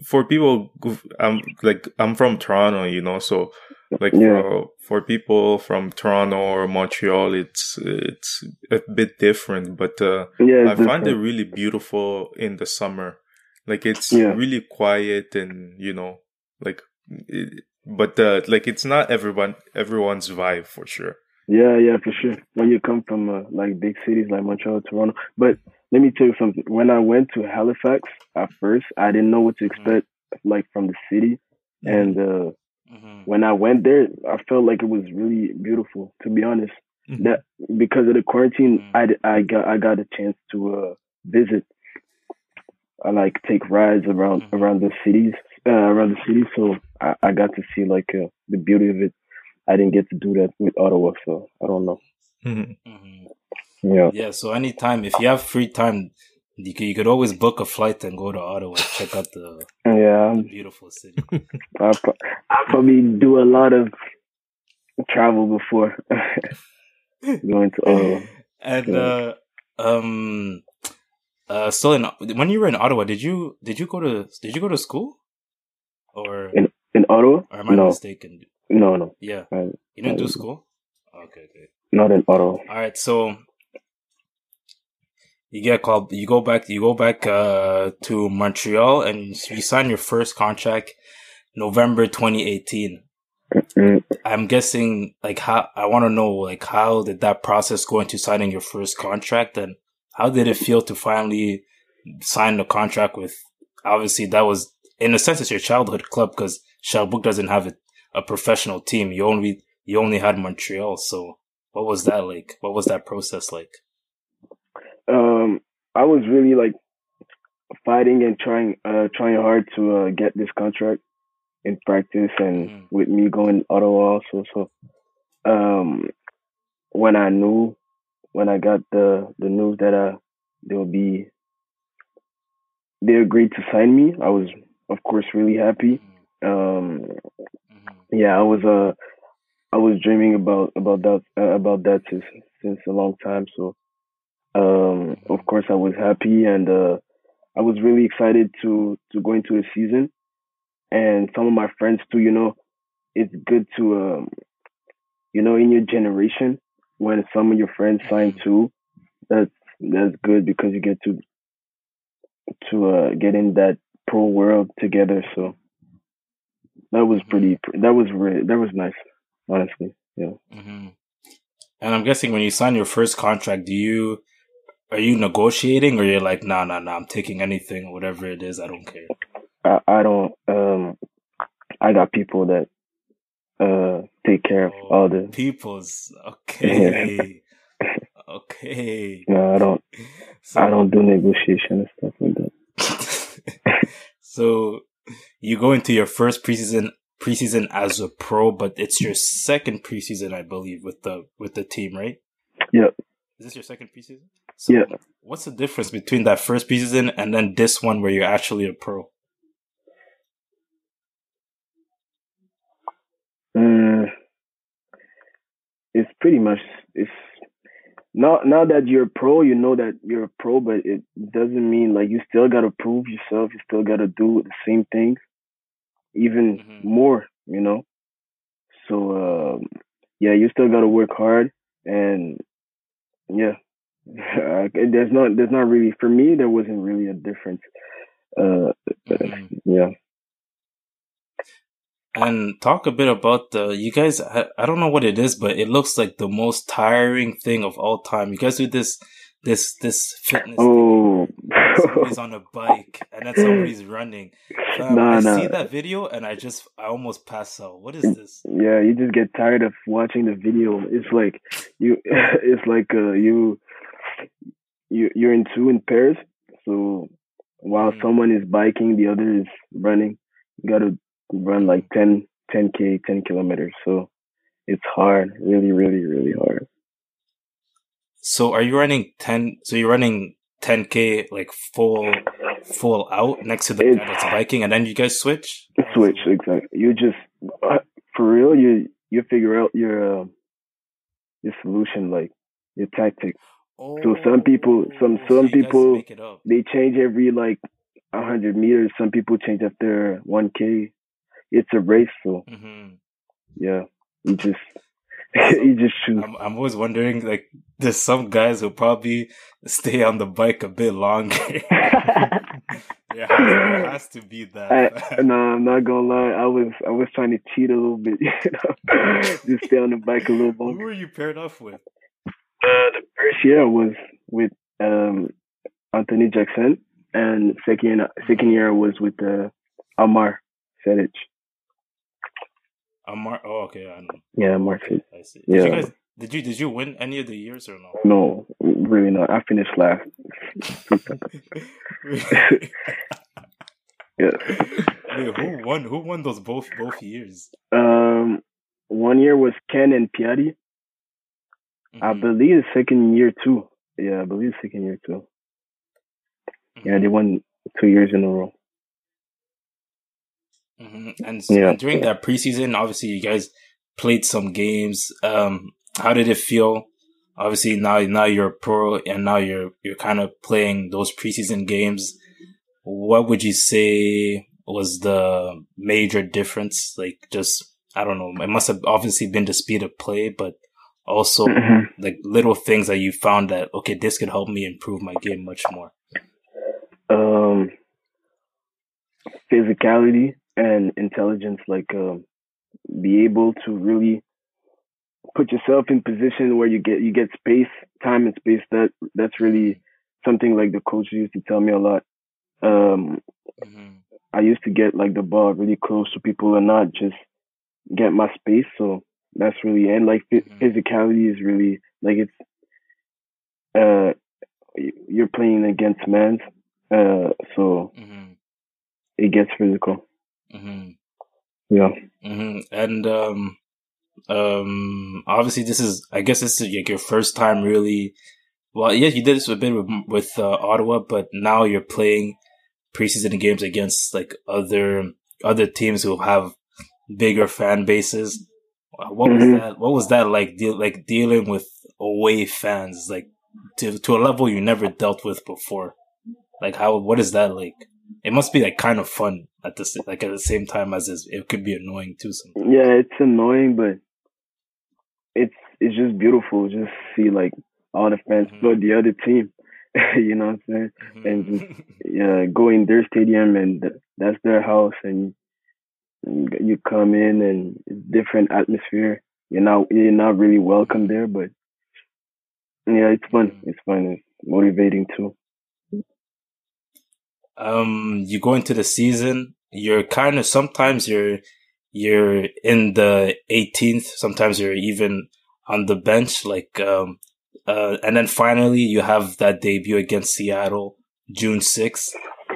for people. I'm like I'm from Toronto, you know, so like yeah. for, for people from Toronto or Montreal, it's it's a bit different. But uh, yeah, I different. find it really beautiful in the summer. Like it's yeah. really quiet and you know, like, it, but uh, like it's not everyone everyone's vibe for sure. Yeah, yeah, for sure. When you come from uh, like big cities like Montreal, Toronto, but let me tell you something. When I went to Halifax at first, I didn't know what to mm-hmm. expect, mm-hmm. like from the city, mm-hmm. and uh, mm-hmm. when I went there, I felt like it was really beautiful. To be honest, mm-hmm. that because of the quarantine, mm-hmm. I I got I got a chance to uh, visit. I like take rides around around the cities, uh, around the city, so I, I got to see like uh, the beauty of it I didn't get to do that with Ottawa, so I don't know. Mm-hmm. mm-hmm. Yeah. Yeah. So anytime, if you have free time, you could, you could always book a flight and go to Ottawa and check out the yeah the beautiful city. I I probably do a lot of travel before going to Ottawa. And yeah. uh, um, uh, still in when you were in Ottawa, did you did you go to did you go to school or in in Ottawa? Or am I no. mistaken? No, no. Yeah. I, you didn't I, do school? Okay, okay. Not in Ottawa. All right, so you get called. You go back. You go back uh, to Montreal, and you sign your first contract November 2018. Mm-hmm. I'm guessing like how I want to know like how did that process go into signing your first contract and how did it feel to finally sign the contract with obviously that was in a sense it's your childhood club because Sherbrooke doesn't have a, a professional team. You only you only had Montreal. So what was that like? What was that process like? Um, I was really like fighting and trying uh trying hard to uh, get this contract in practice and Mhm. with me going Ottawa also. So um when I knew when I got the the news that uh they'll be they agreed to sign me, I was of course really happy. Um Mhm. Yeah, I was uh I was dreaming about about that uh, about that since since a long time. So um of course I was happy and uh I was really excited to to go into a season and some of my friends too, you know, it's good to um you know in your generation when some of your friends sign Mhm. too, that's that's good because you get to to uh get in that pro world together. So that was pretty that was really that was nice, honestly. Yeah. hmm And I'm guessing when you sign your first contract, do you are you negotiating or you're like, nah, nah, nah, I'm taking anything, whatever it is, I don't care. I, I don't um I got people that uh take care of all the people's okay, okay. no, I don't So, I don't do negotiation and stuff like that. so you go into your first preseason preseason as a pro, but it's your second preseason, I believe, with the with the team, right? Yep. Is this your second preseason? So Yeah. What's the difference between that first preseason and then this one where you're actually a pro? Mm, it's pretty much it's now now that you're a pro, you know that you're a pro, but it doesn't mean like you still gotta prove yourself. You still gotta do the same things, even Mhm. more. You know. So um, yeah, you still gotta work hard, and yeah, there's not there's not really for me there wasn't really a difference. Uh, Mhm. yeah. And talk a bit about the you guys. I, I don't know what it is, but it looks like the most tiring thing of all time. You guys do this this this fitness. Oh. somebody's on a bike and then somebody's running. Fam, Nah, I nah. see that video and I just I almost pass out. What is this? Yeah, you just get tired of watching the video. It's like you, it's like uh, you, you you're in two in pairs. So while Mhm. someone is biking, the other is running. You gotta run like 10, 10 k, ten kilometers. So it's hard, really, really, really hard. So are you running ten? So you're running ten k like full full out next to the guy that's biking, and then you guys switch. Switch exactly. You just uh, for real. You you figure out your uh, your solution, like your tactic. So some people- some- Oh, so some people- make it up. they change every like a hundred meters. Some people change after one k. It's a race, so hmm yeah, you just you just choose. I'm I'm always wondering like there's some guys who probably stay on the bike a bit longer. yeah, has, there has to be that. I, no, I'm not gonna lie. I was I was trying to cheat a little bit, you know, just stay on the bike a little longer. Who were you paired off with? Uh, the first year was with um Anthony Jackson, and second second year was with uh, Amar Sejdič. Amar. Oh, okay. I know. Yeah, Sejdič. I see. Did you Yeah. guys? Did you did you win any of the years or no? No, really not. I finished last. Yeah. Wait, who won? Who won those both both years? Um, one year was Ken and Piatti. I Mhm, believe the second year too. Yeah, I believe the second year too. Yeah, mhm, they won two years in a row. Mhm. And, Yeah. during that preseason, obviously you guys played some games. Um, how did it feel? Obviously now now you're a pro and now you're you're kind of playing those preseason games. What would you say was the major difference? Like just I don't know. It must have obviously been the speed of play, but also Mhm. like little things that you found that okay, this could help me improve my game much more. Um, physicality and intelligence. Like, um, be able to really put yourself in position where you get you get space, time and space. That that's really something like the coach used to tell me a lot. Um, mm-hmm. I used to get like the ball really close to people and not just get my space. So that's really and like mm-hmm. physicality is really like it's uh you're playing against men, uh so mm-hmm. it gets physical. Mm-hmm. Yeah, mm-hmm. and um um obviously this is I guess this is like your first time really. Well, yes, you did this a bit with, with uh, Ottawa, but now you're playing preseason games against like other other teams who have bigger fan bases. What was mm-hmm. that? What was that like? Deal like dealing with away fans, like to to a level you never dealt with before. Like how? What is that like? It must be like kind of fun at the like at the same time as it could be annoying too. Sometimes. Yeah, it's annoying, but it's it's just beautiful. Just see like all the fans mm-hmm. for the other team. you know what I'm saying? Mm-hmm. And just yeah, go in their stadium and that's their house and you come in and different atmosphere. You're not you're not really welcome there, but yeah, it's fun. Mm. It's fun. It's motivating too. Um, you go into the season. You're kind of sometimes you're you're in the 18th. Sometimes you're even on the bench. Like um, uh, and then finally you have that debut against Seattle, June 6th.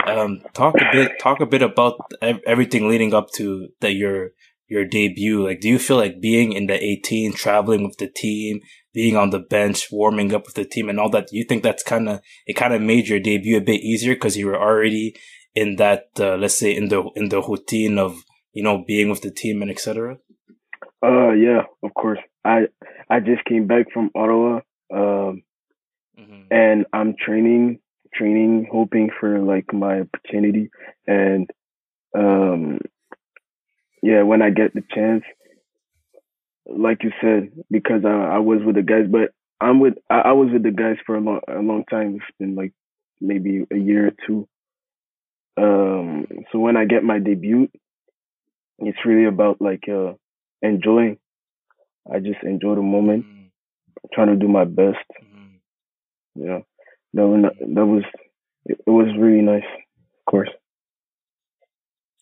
Um, talk a bit, talk a bit about everything leading up to that your your debut. Like, do you feel like being in the 18, traveling with the team, being on the bench, warming up with the team, and all that. You think that's kind of it? Kind of made your debut a bit easier because you were already in that, uh, let's say, in the in the routine of you know being with the team and etc. Uh, yeah, of course. I I just came back from Ottawa, um, mm-hmm. and I'm training training, hoping for like my opportunity. And um, yeah, when I get the chance, like you said, because I, I was with the guys, but I'm with I, I was with the guys for a long a long time. It's been like maybe a year or two. Um, so when I get my debut, it's really about like uh, enjoying. I just enjoy the moment, mm-hmm. trying to do my best. Mm-hmm. Yeah that was that was it was really nice, of course.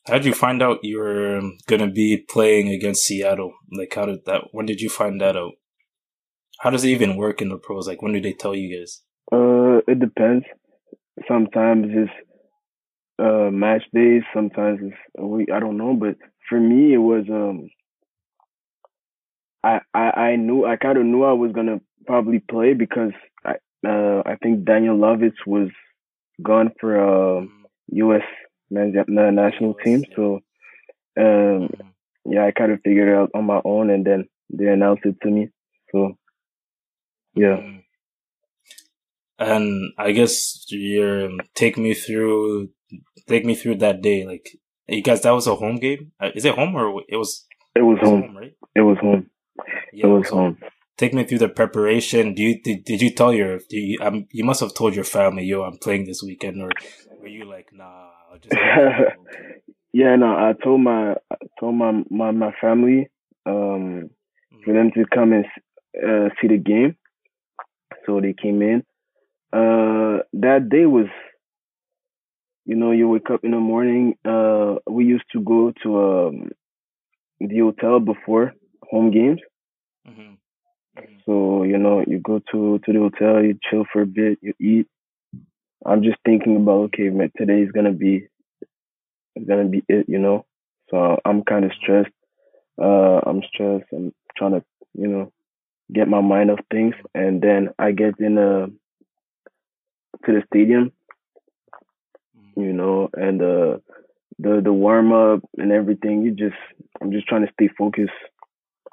How did you find out you were um, gonna be playing against Seattle? Like, how did that? When did you find that out? How does it even work in the pros? Like, when do they tell you guys? Uh, it depends. Sometimes it's uh match days. Sometimes it's a week. I don't know, but for me, it was um. I I I knew I kind of knew I was gonna probably play because I uh, I think Daniel Lovitz was gone for uh, U.S. men's national team. So, um, yeah, I kind of figured it out on my own, and then they announced it to me. So, yeah. Mm-hmm. And I guess you um, take me through, take me through that day. Like, you guys, that was a home game. Uh, is it home or it was? It was, it was home. home. right? It was home. Yeah, it was so, home take me through the preparation. Do you did, did you tell your do you um, you must have told your family, yo, I'm playing this weekend, or were you like, nah? yeah, no, I told my I told my my my family um mm-hmm. for them to come and uh, see the game, so they came in. Uh, that day was, you know, you wake up in the morning. Uh, we used to go to um the hotel before home games. Mm-hmm. So, you know, you go to, to the hotel, you chill for a bit, you eat. I'm just thinking about, okay, man, today's gonna be, it's gonna be it, you know? So I'm kind of stressed. Uh, I'm stressed. I'm trying to, you know, get my mind off things. And then I get in, uh, to the stadium, you know, and, uh, the, the warm up and everything, you just, I'm just trying to stay focused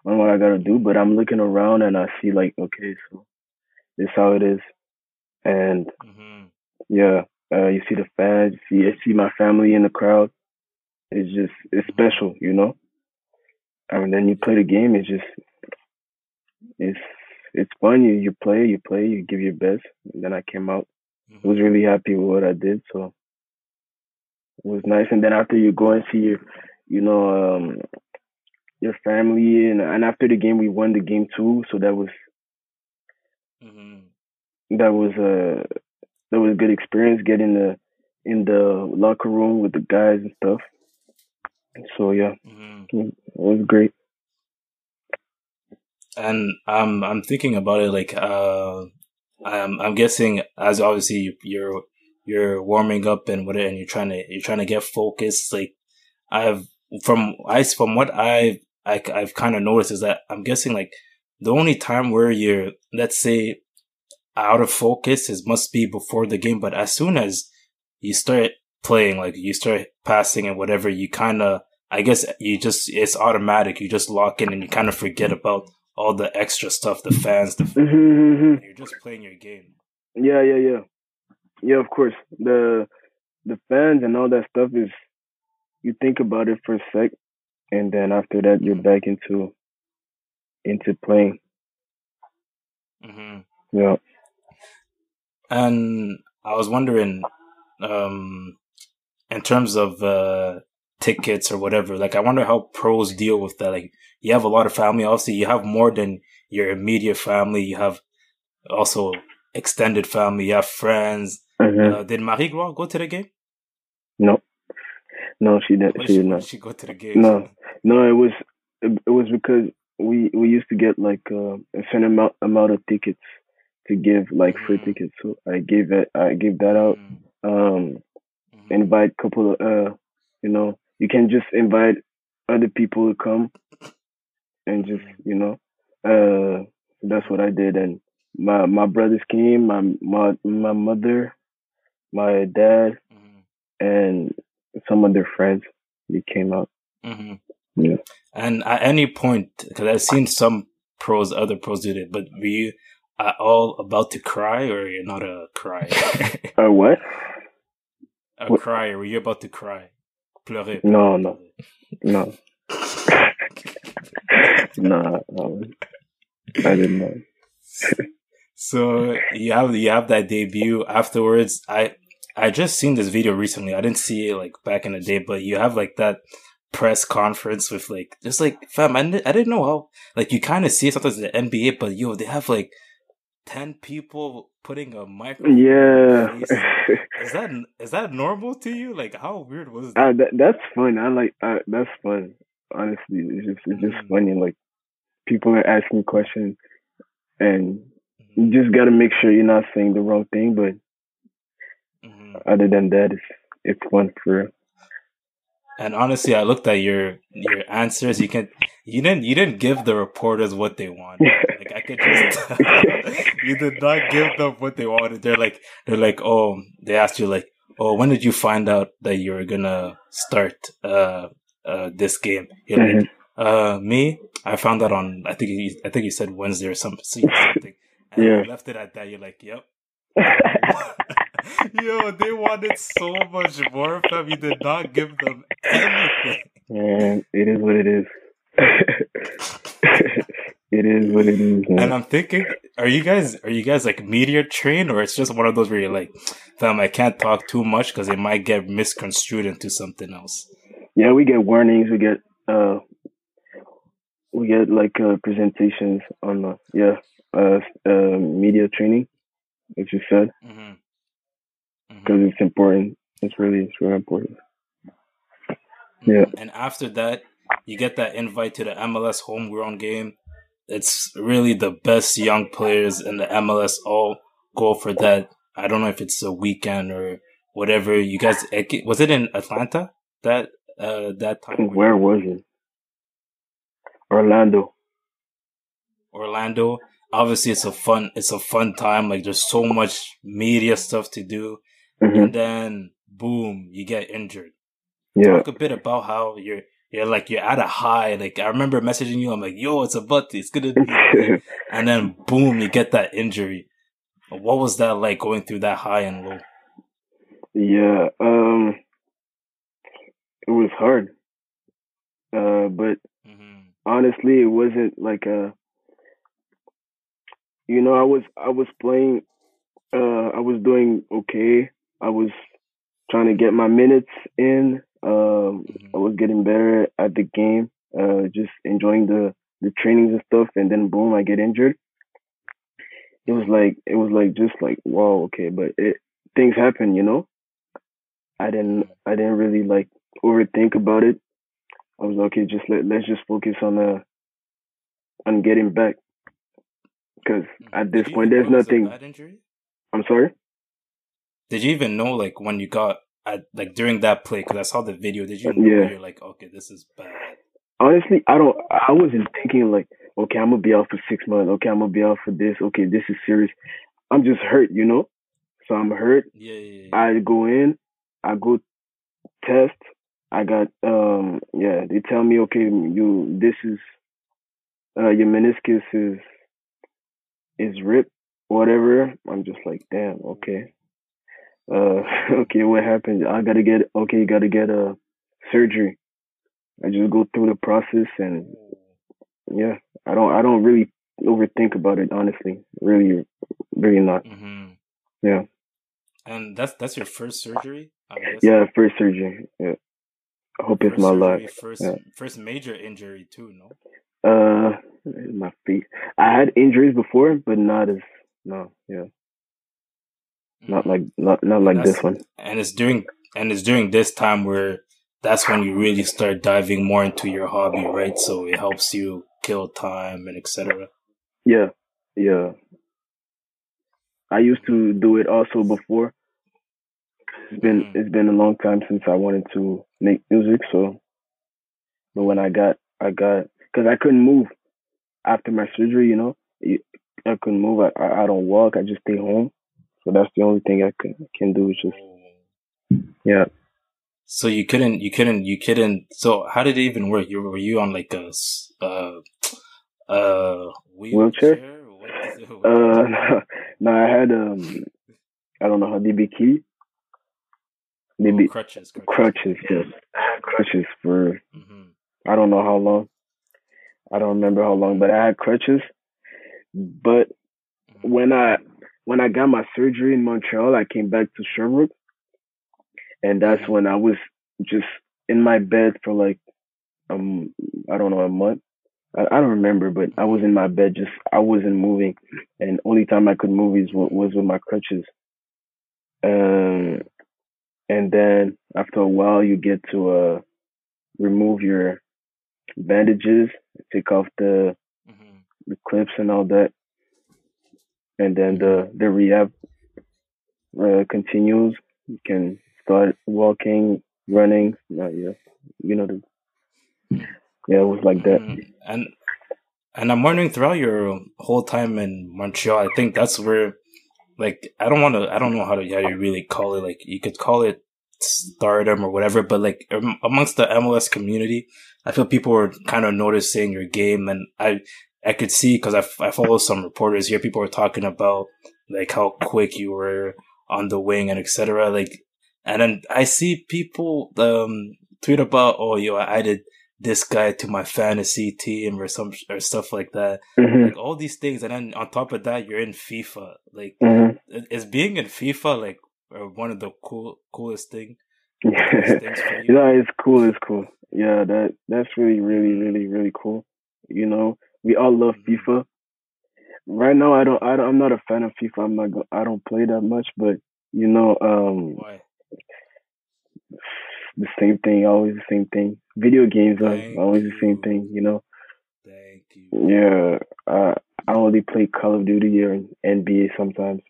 on what I gotta do, but I'm looking around and I see like, okay, so this how it is. And mm-hmm. Yeah, uh, you see the fans, you see, see my family in the crowd. It's just, it's special, you know? And then you play the game, it's just, it's, it's fun. You, you play, you play, you give your best. And then I came out. Mm-hmm. I was really happy with what I did. So it was nice. And then after you go and see your, you know, um, your family, and and after the game we won the game too, so that was Mm-hmm. that was a that was a good experience getting the in the locker room with the guys and stuff. So yeah, Mm-hmm. it was great. And I'm I'm thinking about it like uh, I'm I'm guessing as obviously you're you're warming up and whatever, and you're trying to you're trying to get focused. Like I've from I from what I've I, I've kind of noticed is that I'm guessing like the only time where you're let's say out of focus is must be before the game, but as soon as you start playing, like you start passing and whatever, you kind of I guess you just it's automatic. You just lock in and you kind of forget about all the extra stuff, the fans, the hmm you're just playing your game. Yeah, yeah, yeah, yeah. Of course, the the fans and all that stuff is you think about it for a sec, and then after that you're back into into playing. hmm Yeah. And I was wondering, um, in terms of uh, tickets or whatever, like I wonder how pros deal with that. Like you have a lot of family. Obviously, you have more than your immediate family. You have also extended family. You have friends. Mhm. Uh, did Marie Gloire go to the game? No, no, she didn't. Why She did not. she go to the game? No, no, it was it, it was because we we used to get like uh, a certain amount amount of tickets to give like free Mhm. tickets. So I gave that I gave that out. Mhm. Um, Mhm. invite couple of uh, you know, you can just invite other people to come and just you know, uh, that's what I did. And my my brothers came, my my my mother, my dad, Mhm. and some of their friends. They came out. Mhm. Yeah. And at any point, because I've seen some pros, other pros do it, but were you at all about to cry, or you're not a cry? Uh, what? a What? crier? Were you about to cry? Pleurer? No, no. No, no, um, I didn't know. So you have you have that debut. Afterwards, I I just seen this video recently. I didn't see it like back in the day, but you have like that press conference with like just like fam. I didn't, I didn't know how like you kind of see it sometimes in the NBA, but yo, they have like ten people putting a microphone. Yeah. Is that is that normal to you? Like how weird was that? uh, that, that's fun. I like uh, that's fun. Honestly, it's just it's just Mm. funny. Like people are asking questions, and Mhm, you just got to make sure you're not saying the wrong thing. But mhm. other than that, it's it's fun for real. And honestly, I looked at your your answers. You can you didn't you didn't give the reporters what they wanted. Like I could just you did not give them what they wanted. They're like they're like oh they asked you like oh when did you find out that you were gonna start uh uh this game? You're like uh me I found out on I think you, I think you said Wednesday or some something. And Yeah. you left it at that. You're like yep. Yo, they wanted so much more, fam. You did not give them anything. and it is what it is. it is what it is. Man. And I'm thinking, are you guys are you guys like media trained, or it's just one of those where you're like, fam, I can't talk too much because it might get misconstrued into something else. Yeah, we get warnings. We get uh, we get like uh, presentations on the yeah uh, uh media training, as you said, hmm because it's important. It's really it's really important. Yeah. And after that, you get that invite to the MLS homegrown game. It's really the best young players in the MLS all go for that. I don't know if it's a weekend or whatever. You guys, was it in Atlanta that uh that time? Where was it? Orlando. Orlando. Obviously, it's a fun, it's a fun time. Like there's so much media stuff to do, hmm and then boom, you get injured. Yeah. Talk a bit about how you're, you're like you're at a high. Like I remember messaging you. I'm like, yo, it's about to, it's gonna and then boom, you get that injury. What was that like going through that high and low? yeah. Um, it was hard. Uh, but hmm honestly, it wasn't like a. You know, I was I was playing. Uh, I was doing okay. I was trying to get my minutes in. Um, I was getting better at the game. uh, just enjoying the the trainings and stuff, and then boom, I get injured. It was like it was like just like wow, okay, but it things happen, you know. I didn't I didn't really like overthink about it. I was okay. Just let let's just focus on uh on getting back. Because at this point, there's nothing. I'm sorry. Did you even know like when you got at like during that play? Because I saw the video. Did you know yeah. you're like okay, this is bad? Honestly, I don't. I wasn't thinking like okay, I'm gonna be out for six months. Okay, I'm gonna be out for this. Okay, this is serious. I'm just hurt, you know. So I'm hurt. Yeah, yeah, yeah. I go in. I go test. I got um yeah, they tell me okay, you this is uh your meniscus is is ripped, whatever. I'm just like, damn, okay. Uh okay, what happened? I gotta get okay, you gotta get a surgery. I just go through the process and yeah, I don't I don't really overthink about it honestly. Really really not. Mm-hmm. Yeah. And that's that's your first surgery? Yeah, first surgery. Yeah. I hope first it's my luck. First, yeah. first major injury too, no? Uh, my feet. I had injuries before, but not as no, yeah, not mm. like not not like this one. And it's during and it's during this time where that's when you really start diving more into your hobby, right? So it helps you kill time and etc. Yeah, yeah. I used to do it also before, it's been mm-hmm. it's been a long time since I wanted to make music. So, but when I got I got because I couldn't move after my surgery. You know, I couldn't move. I, I don't walk. I just stay home. So that's the only thing I can can do. Is just yeah. So you couldn't, you couldn't, you couldn't. So how did it even work? You were you on like a uh uh wheelchair? wheelchair? Uh, no, I had um, I don't know how DB key maybe oh, crutches, crutches. Crutches, yes. Crutches for mm-hmm. I don't know how long. I don't remember how long, but I had crutches. But mm-hmm. when I when I got my surgery in Montreal, I came back to Sherbrooke, and that's when I was just in my bed for like um I don't know a month. I, I don't remember, but I was in my bed, just I wasn't moving, and only time I could move is was with my crutches. Um, and then after a while you get to uh remove your bandages take off the mm-hmm. the clips and all that and then the the rehab uh, continues. You can start walking running. Uh, yeah you know the yeah it was like that. Mm-hmm. and and i'm wondering throughout your whole time in montreal i think that's where like I don't want to I don't know how to how to really call it. Like you could call it stardom or whatever but like amongst the MLS community I feel people were kind of noticing your game and I I could see because I, I follow some reporters here people were talking about like how quick you were on the wing and etc like and then I see people um tweet about oh yo I added this guy to my fantasy team or some or stuff like that. Mm-hmm. Like all these things, and then on top of that, you're in FIFA. Like, mm-hmm. is being in FIFA like one of the cool coolest thing? Yeah, no, it's cool. It's cool. Yeah, that that's really, really, really, really cool. You know, we all love mm-hmm. FIFA. Right now, I don't, I don't, I'm not a fan of FIFA. I'm not, I don't play that much, but you know, um, Why? the same thing, always the same thing. Video games are Thank always you. the same thing, you know. Thank you. Yeah, uh, I only play Call of Duty or NBA sometimes.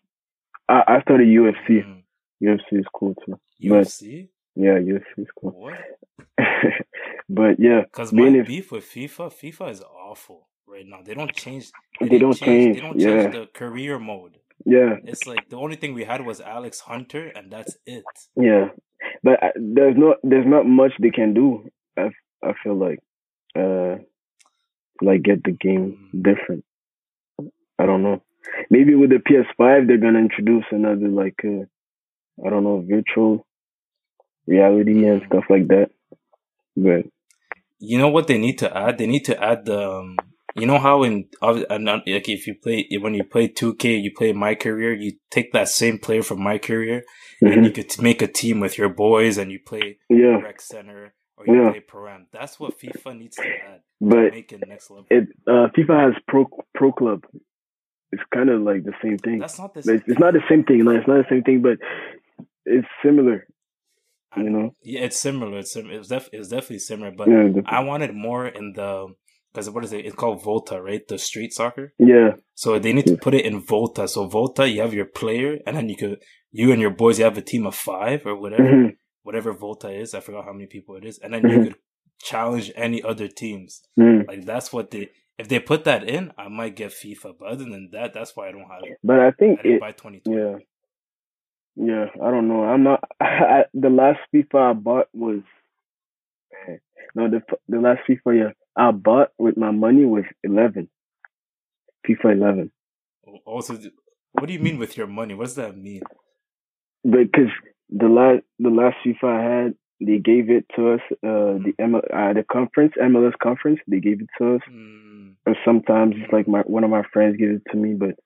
I, I started UFC. Mm. UFC is cool too. UFC? But, yeah, UFC is cool. What? but yeah, because my if, beef with FIFA, FIFA is awful right now. They don't change. They, they don't change. change. They don't yeah. change the career mode. Yeah, it's like the only thing we had was Alex Hunter, and that's it. Yeah, but uh, there's not there's not much they can do. I I feel like uh like get the game mm. different. I don't know. Maybe with the PS5 they're gonna introduce another like uh, I don't know virtual reality and mm. stuff like that. But you know what they need to add? They need to add the. Um, you know how in like if you play when you play 2K, you play My Career, you take that same player from My Career, mm-hmm. and you could make a team with your boys, and you play yeah. rec center or you Yeah. play Pro-Am. That's what FIFA needs to add. to But make it next level. it uh, FIFA has pro pro club. It's kind of like the same thing. That's not the But It's, it's not the same thing. No, it's not the same thing, but it's similar. You know. Yeah, it's similar. It's it's, def- it's definitely similar, but Yeah. The, I wanted more in the because what is it? It's called Volta, right? The street soccer. yeah. So they need to put it in Volta. So Volta, you have your player, and then you could you and your boys, you have a team of five or whatever, hmm whatever Volta is. I forgot how many people it is, and then you Mhm. could challenge any other teams. mm Like that's what they. If they put that in, I might get FIFA. But other than that, that's why I don't have it. But I think I didn't it. buy 2020. Yeah. Yeah. I don't know. I'm not. I, the last FIFA I bought was. No, the the last FIFA yeah I bought with my money was eleven. FIFA eleven. Also, what do you mean with your money? What does that mean? because the last the last FIFA I had, they gave it to us. Uh, the M- uh, the conference MLS conference, they gave it to us. Mm, Or sometimes it's like my one of my friends gives it to me, but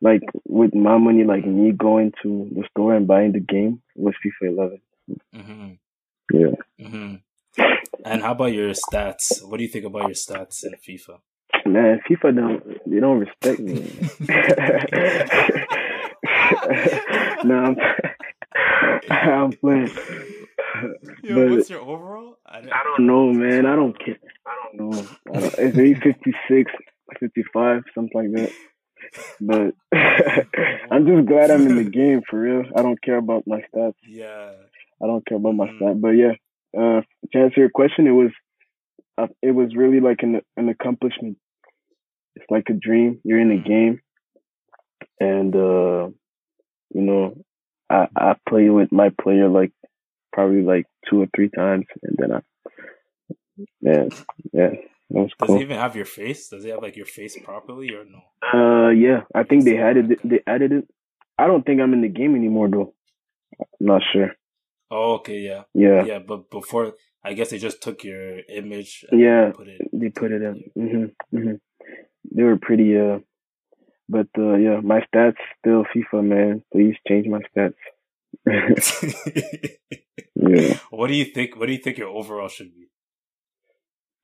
like with my money, like me going to the store and buying the game was FIFA 11. hmm Yeah, hmm And how about your stats? What do you think about your stats in FIFA? man, FIFA don't they don't respect me. no, I'm, I'm playing. Yo, But- what's your overall? I, I don't know, man. I don't care. I don't know. I don't, it's maybe 56, 55, something like that. But I'm just glad I'm in the game for real. I don't care about my stats. Yeah. I don't care about my Mm. stats. But yeah, uh, to answer your question, it was uh, it was really like an an accomplishment. It's like a dream. You're in the Mm. game, and uh, you know, I I play with my player like probably like two or three times, and then I yeah yeah that was Does cool. it even have your face? Does it have like your face properly or no? Uh, yeah, I think they added it. They added it. I don't think I'm in the game anymore though. I'm not sure. Oh, okay, yeah, Yeah, yeah. But before, I guess they just took your image. And Yeah, Put it. they put it in. hmm hmm They were pretty. Uh, but uh, yeah, my stats still FIFA man. Please change my stats. yeah, what do you think? What do you think your overall should be?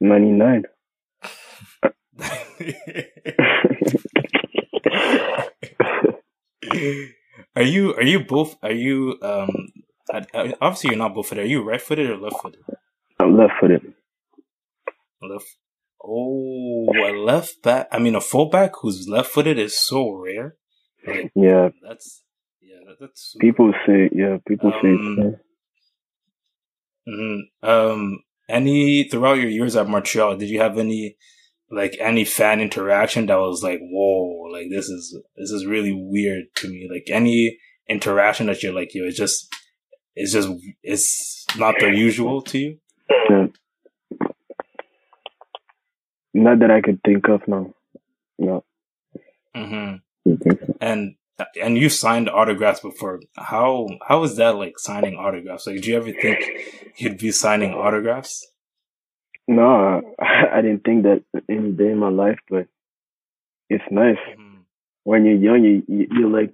ninety nine. are you? Are you both? Are you? Um. I- I- Obviously, you're not both footed. Are you right footed or left footed? I'm left footed. Left. Oh, a left back. I mean, a fullback who's left footed is so rare. Like, Yeah, that's yeah, that, that's people say. Yeah, people say. Um, It's, Mhm. Um, any throughout your years at Montreal, did you have any like any fan interaction that was like, whoa, like this is this is really weird to me. Like any interaction that you're like, yo, it's just it's just it's not the usual to you. yeah. Not that I could think of. No, no. hmm I. And and you signed autographs before. How how is that like signing autographs? Like, do you ever think you'd be signing autographs? No, I didn't think that any day in my life, but it's nice. Mhm. when you're young, you, you you're like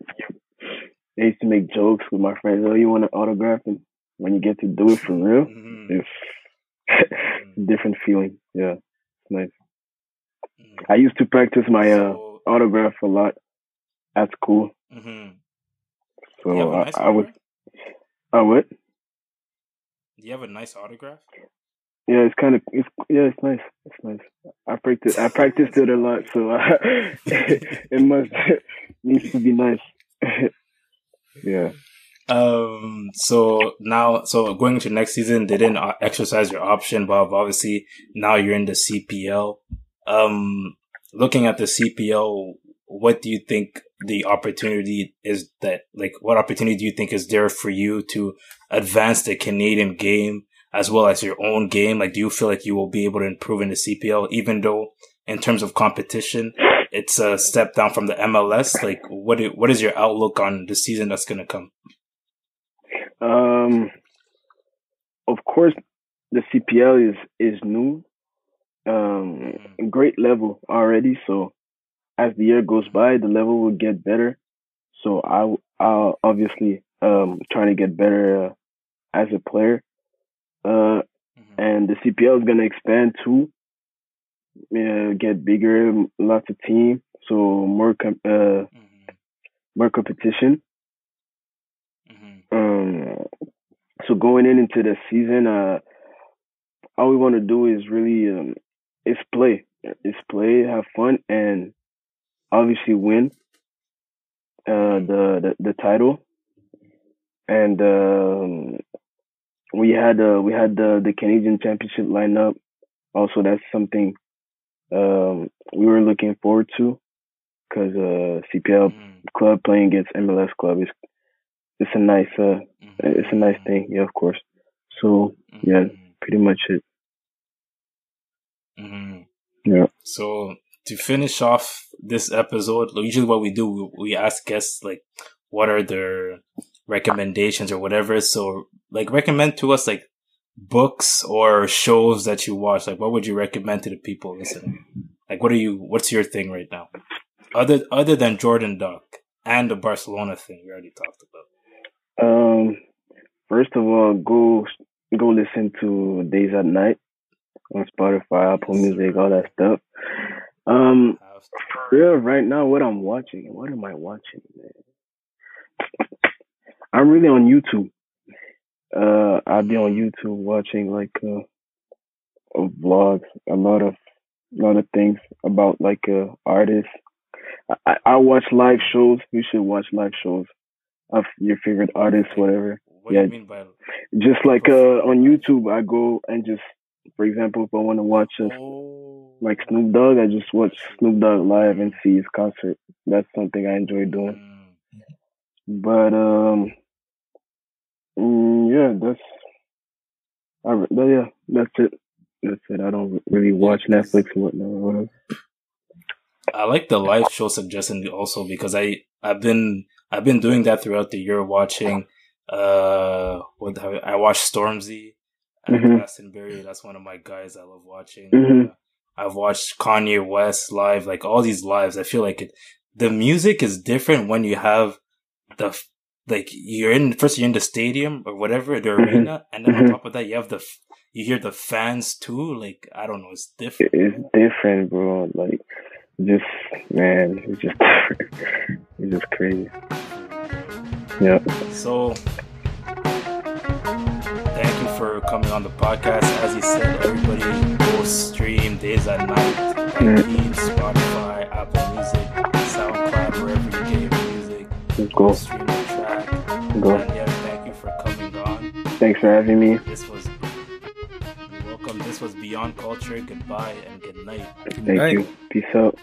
I used to make jokes with my friends. Oh, you want an autograph? And when you get to do it for real, Mhm. it's a different feeling. Yeah, it's nice. Mhm. I used to practice my uh, autograph a lot at school, Mhm. so a I, nice I was. I would. Do you have a nice autograph? Yeah, it's kind of it's yeah, it's nice. It's nice. I practiced I practiced it a lot, so uh, it must needs to be nice. Yeah. Um. So now, so going into next season, they didn't uh, exercise your option, but obviously now you're in the CPL. Um. Looking at the CPL, what do you think the opportunity is that like what opportunity do you think is there for you to advance the Canadian game as well as your own game? Like, do you feel like you will be able to improve in the CPL, even though in terms of competition, it's a step down from the MLS? Like, what i- what is your outlook on the season that's going to come? Um, of course, the CPL is is new, um, great level already. So as the year goes by, the level will get better. So I I'll obviously um trying to get better uh, as a player. Uh, Mhm. and the CPL is gonna expand too. Uh, get bigger, lots of team, so more com- uh, mm-hmm. more competition. Mm-hmm. Um, so going in into the season, uh, all we want to do is really um, is play, is play, have fun, and obviously win uh, the, the the title. And um, we had uh, we had the the Canadian Championship lineup. Also, that's something um, we were looking forward to because uh, CPL mm-hmm. club playing against MLS club is it's a nice uh mm-hmm. it's a nice thing. Yeah, of course. So mm-hmm. yeah, pretty much it. Mm-hmm. Yeah. So to finish off this episode, usually what we do, we ask guests like, what are their recommendations or whatever. So like recommend to us like books or shows that you watch. Like what would you recommend to the people listening? Like what are you, what's your thing right now? Other, other than Jordan Duck and the Barcelona thing we already talked about. Um, first of all, go, go listen to Days at Night on Spotify, Apple Music, all that stuff. Um, for real, right now, what I'm watching, what am I watching, man? I'm really on YouTube. Uh, I'll be on YouTube watching like uh, vlogs, a lot of, a lot of things about like uh, artists. I, I watch live shows. You should watch live shows of your favorite artists, whatever. What yeah, do you mean by? Just like uh, on YouTube, I go and just, for example, if I want to watch a, oh. like Snoop Dogg, I just watch Snoop Dogg live and see his concert. That's something I enjoy doing. Mm. But um, mm, yeah, that's, I, yeah, that's it. That's it. I don't really watch Netflix and whatnot. I like the live show suggestion also because I I've been I've been doing that throughout the year watching uh, what I watched Stormzy and mm-hmm. Glastonbury. That's one of my guys I love watching. Mm-hmm. Uh, I've watched Kanye West live, like all these lives. I feel like it. The music is different when you have the like you're in first you're in the stadium or whatever the mm-hmm. arena, and then on mm-hmm. top of that you have the you hear the fans too. Like I don't know, it's different. It's different, bro. Like just man, it's just it's just crazy. Yeah. So, thank you for coming on the podcast. As you said, everybody go stream Days at Night, mm. Spotify, Apple Music, SoundCloud, wherever you get your music. Go. Stream. Go. And yeah, thank you for coming on. Thanks for having me. This was welcome. This was Beyond Culture. Goodbye and good night. Thank night. you. Peace out.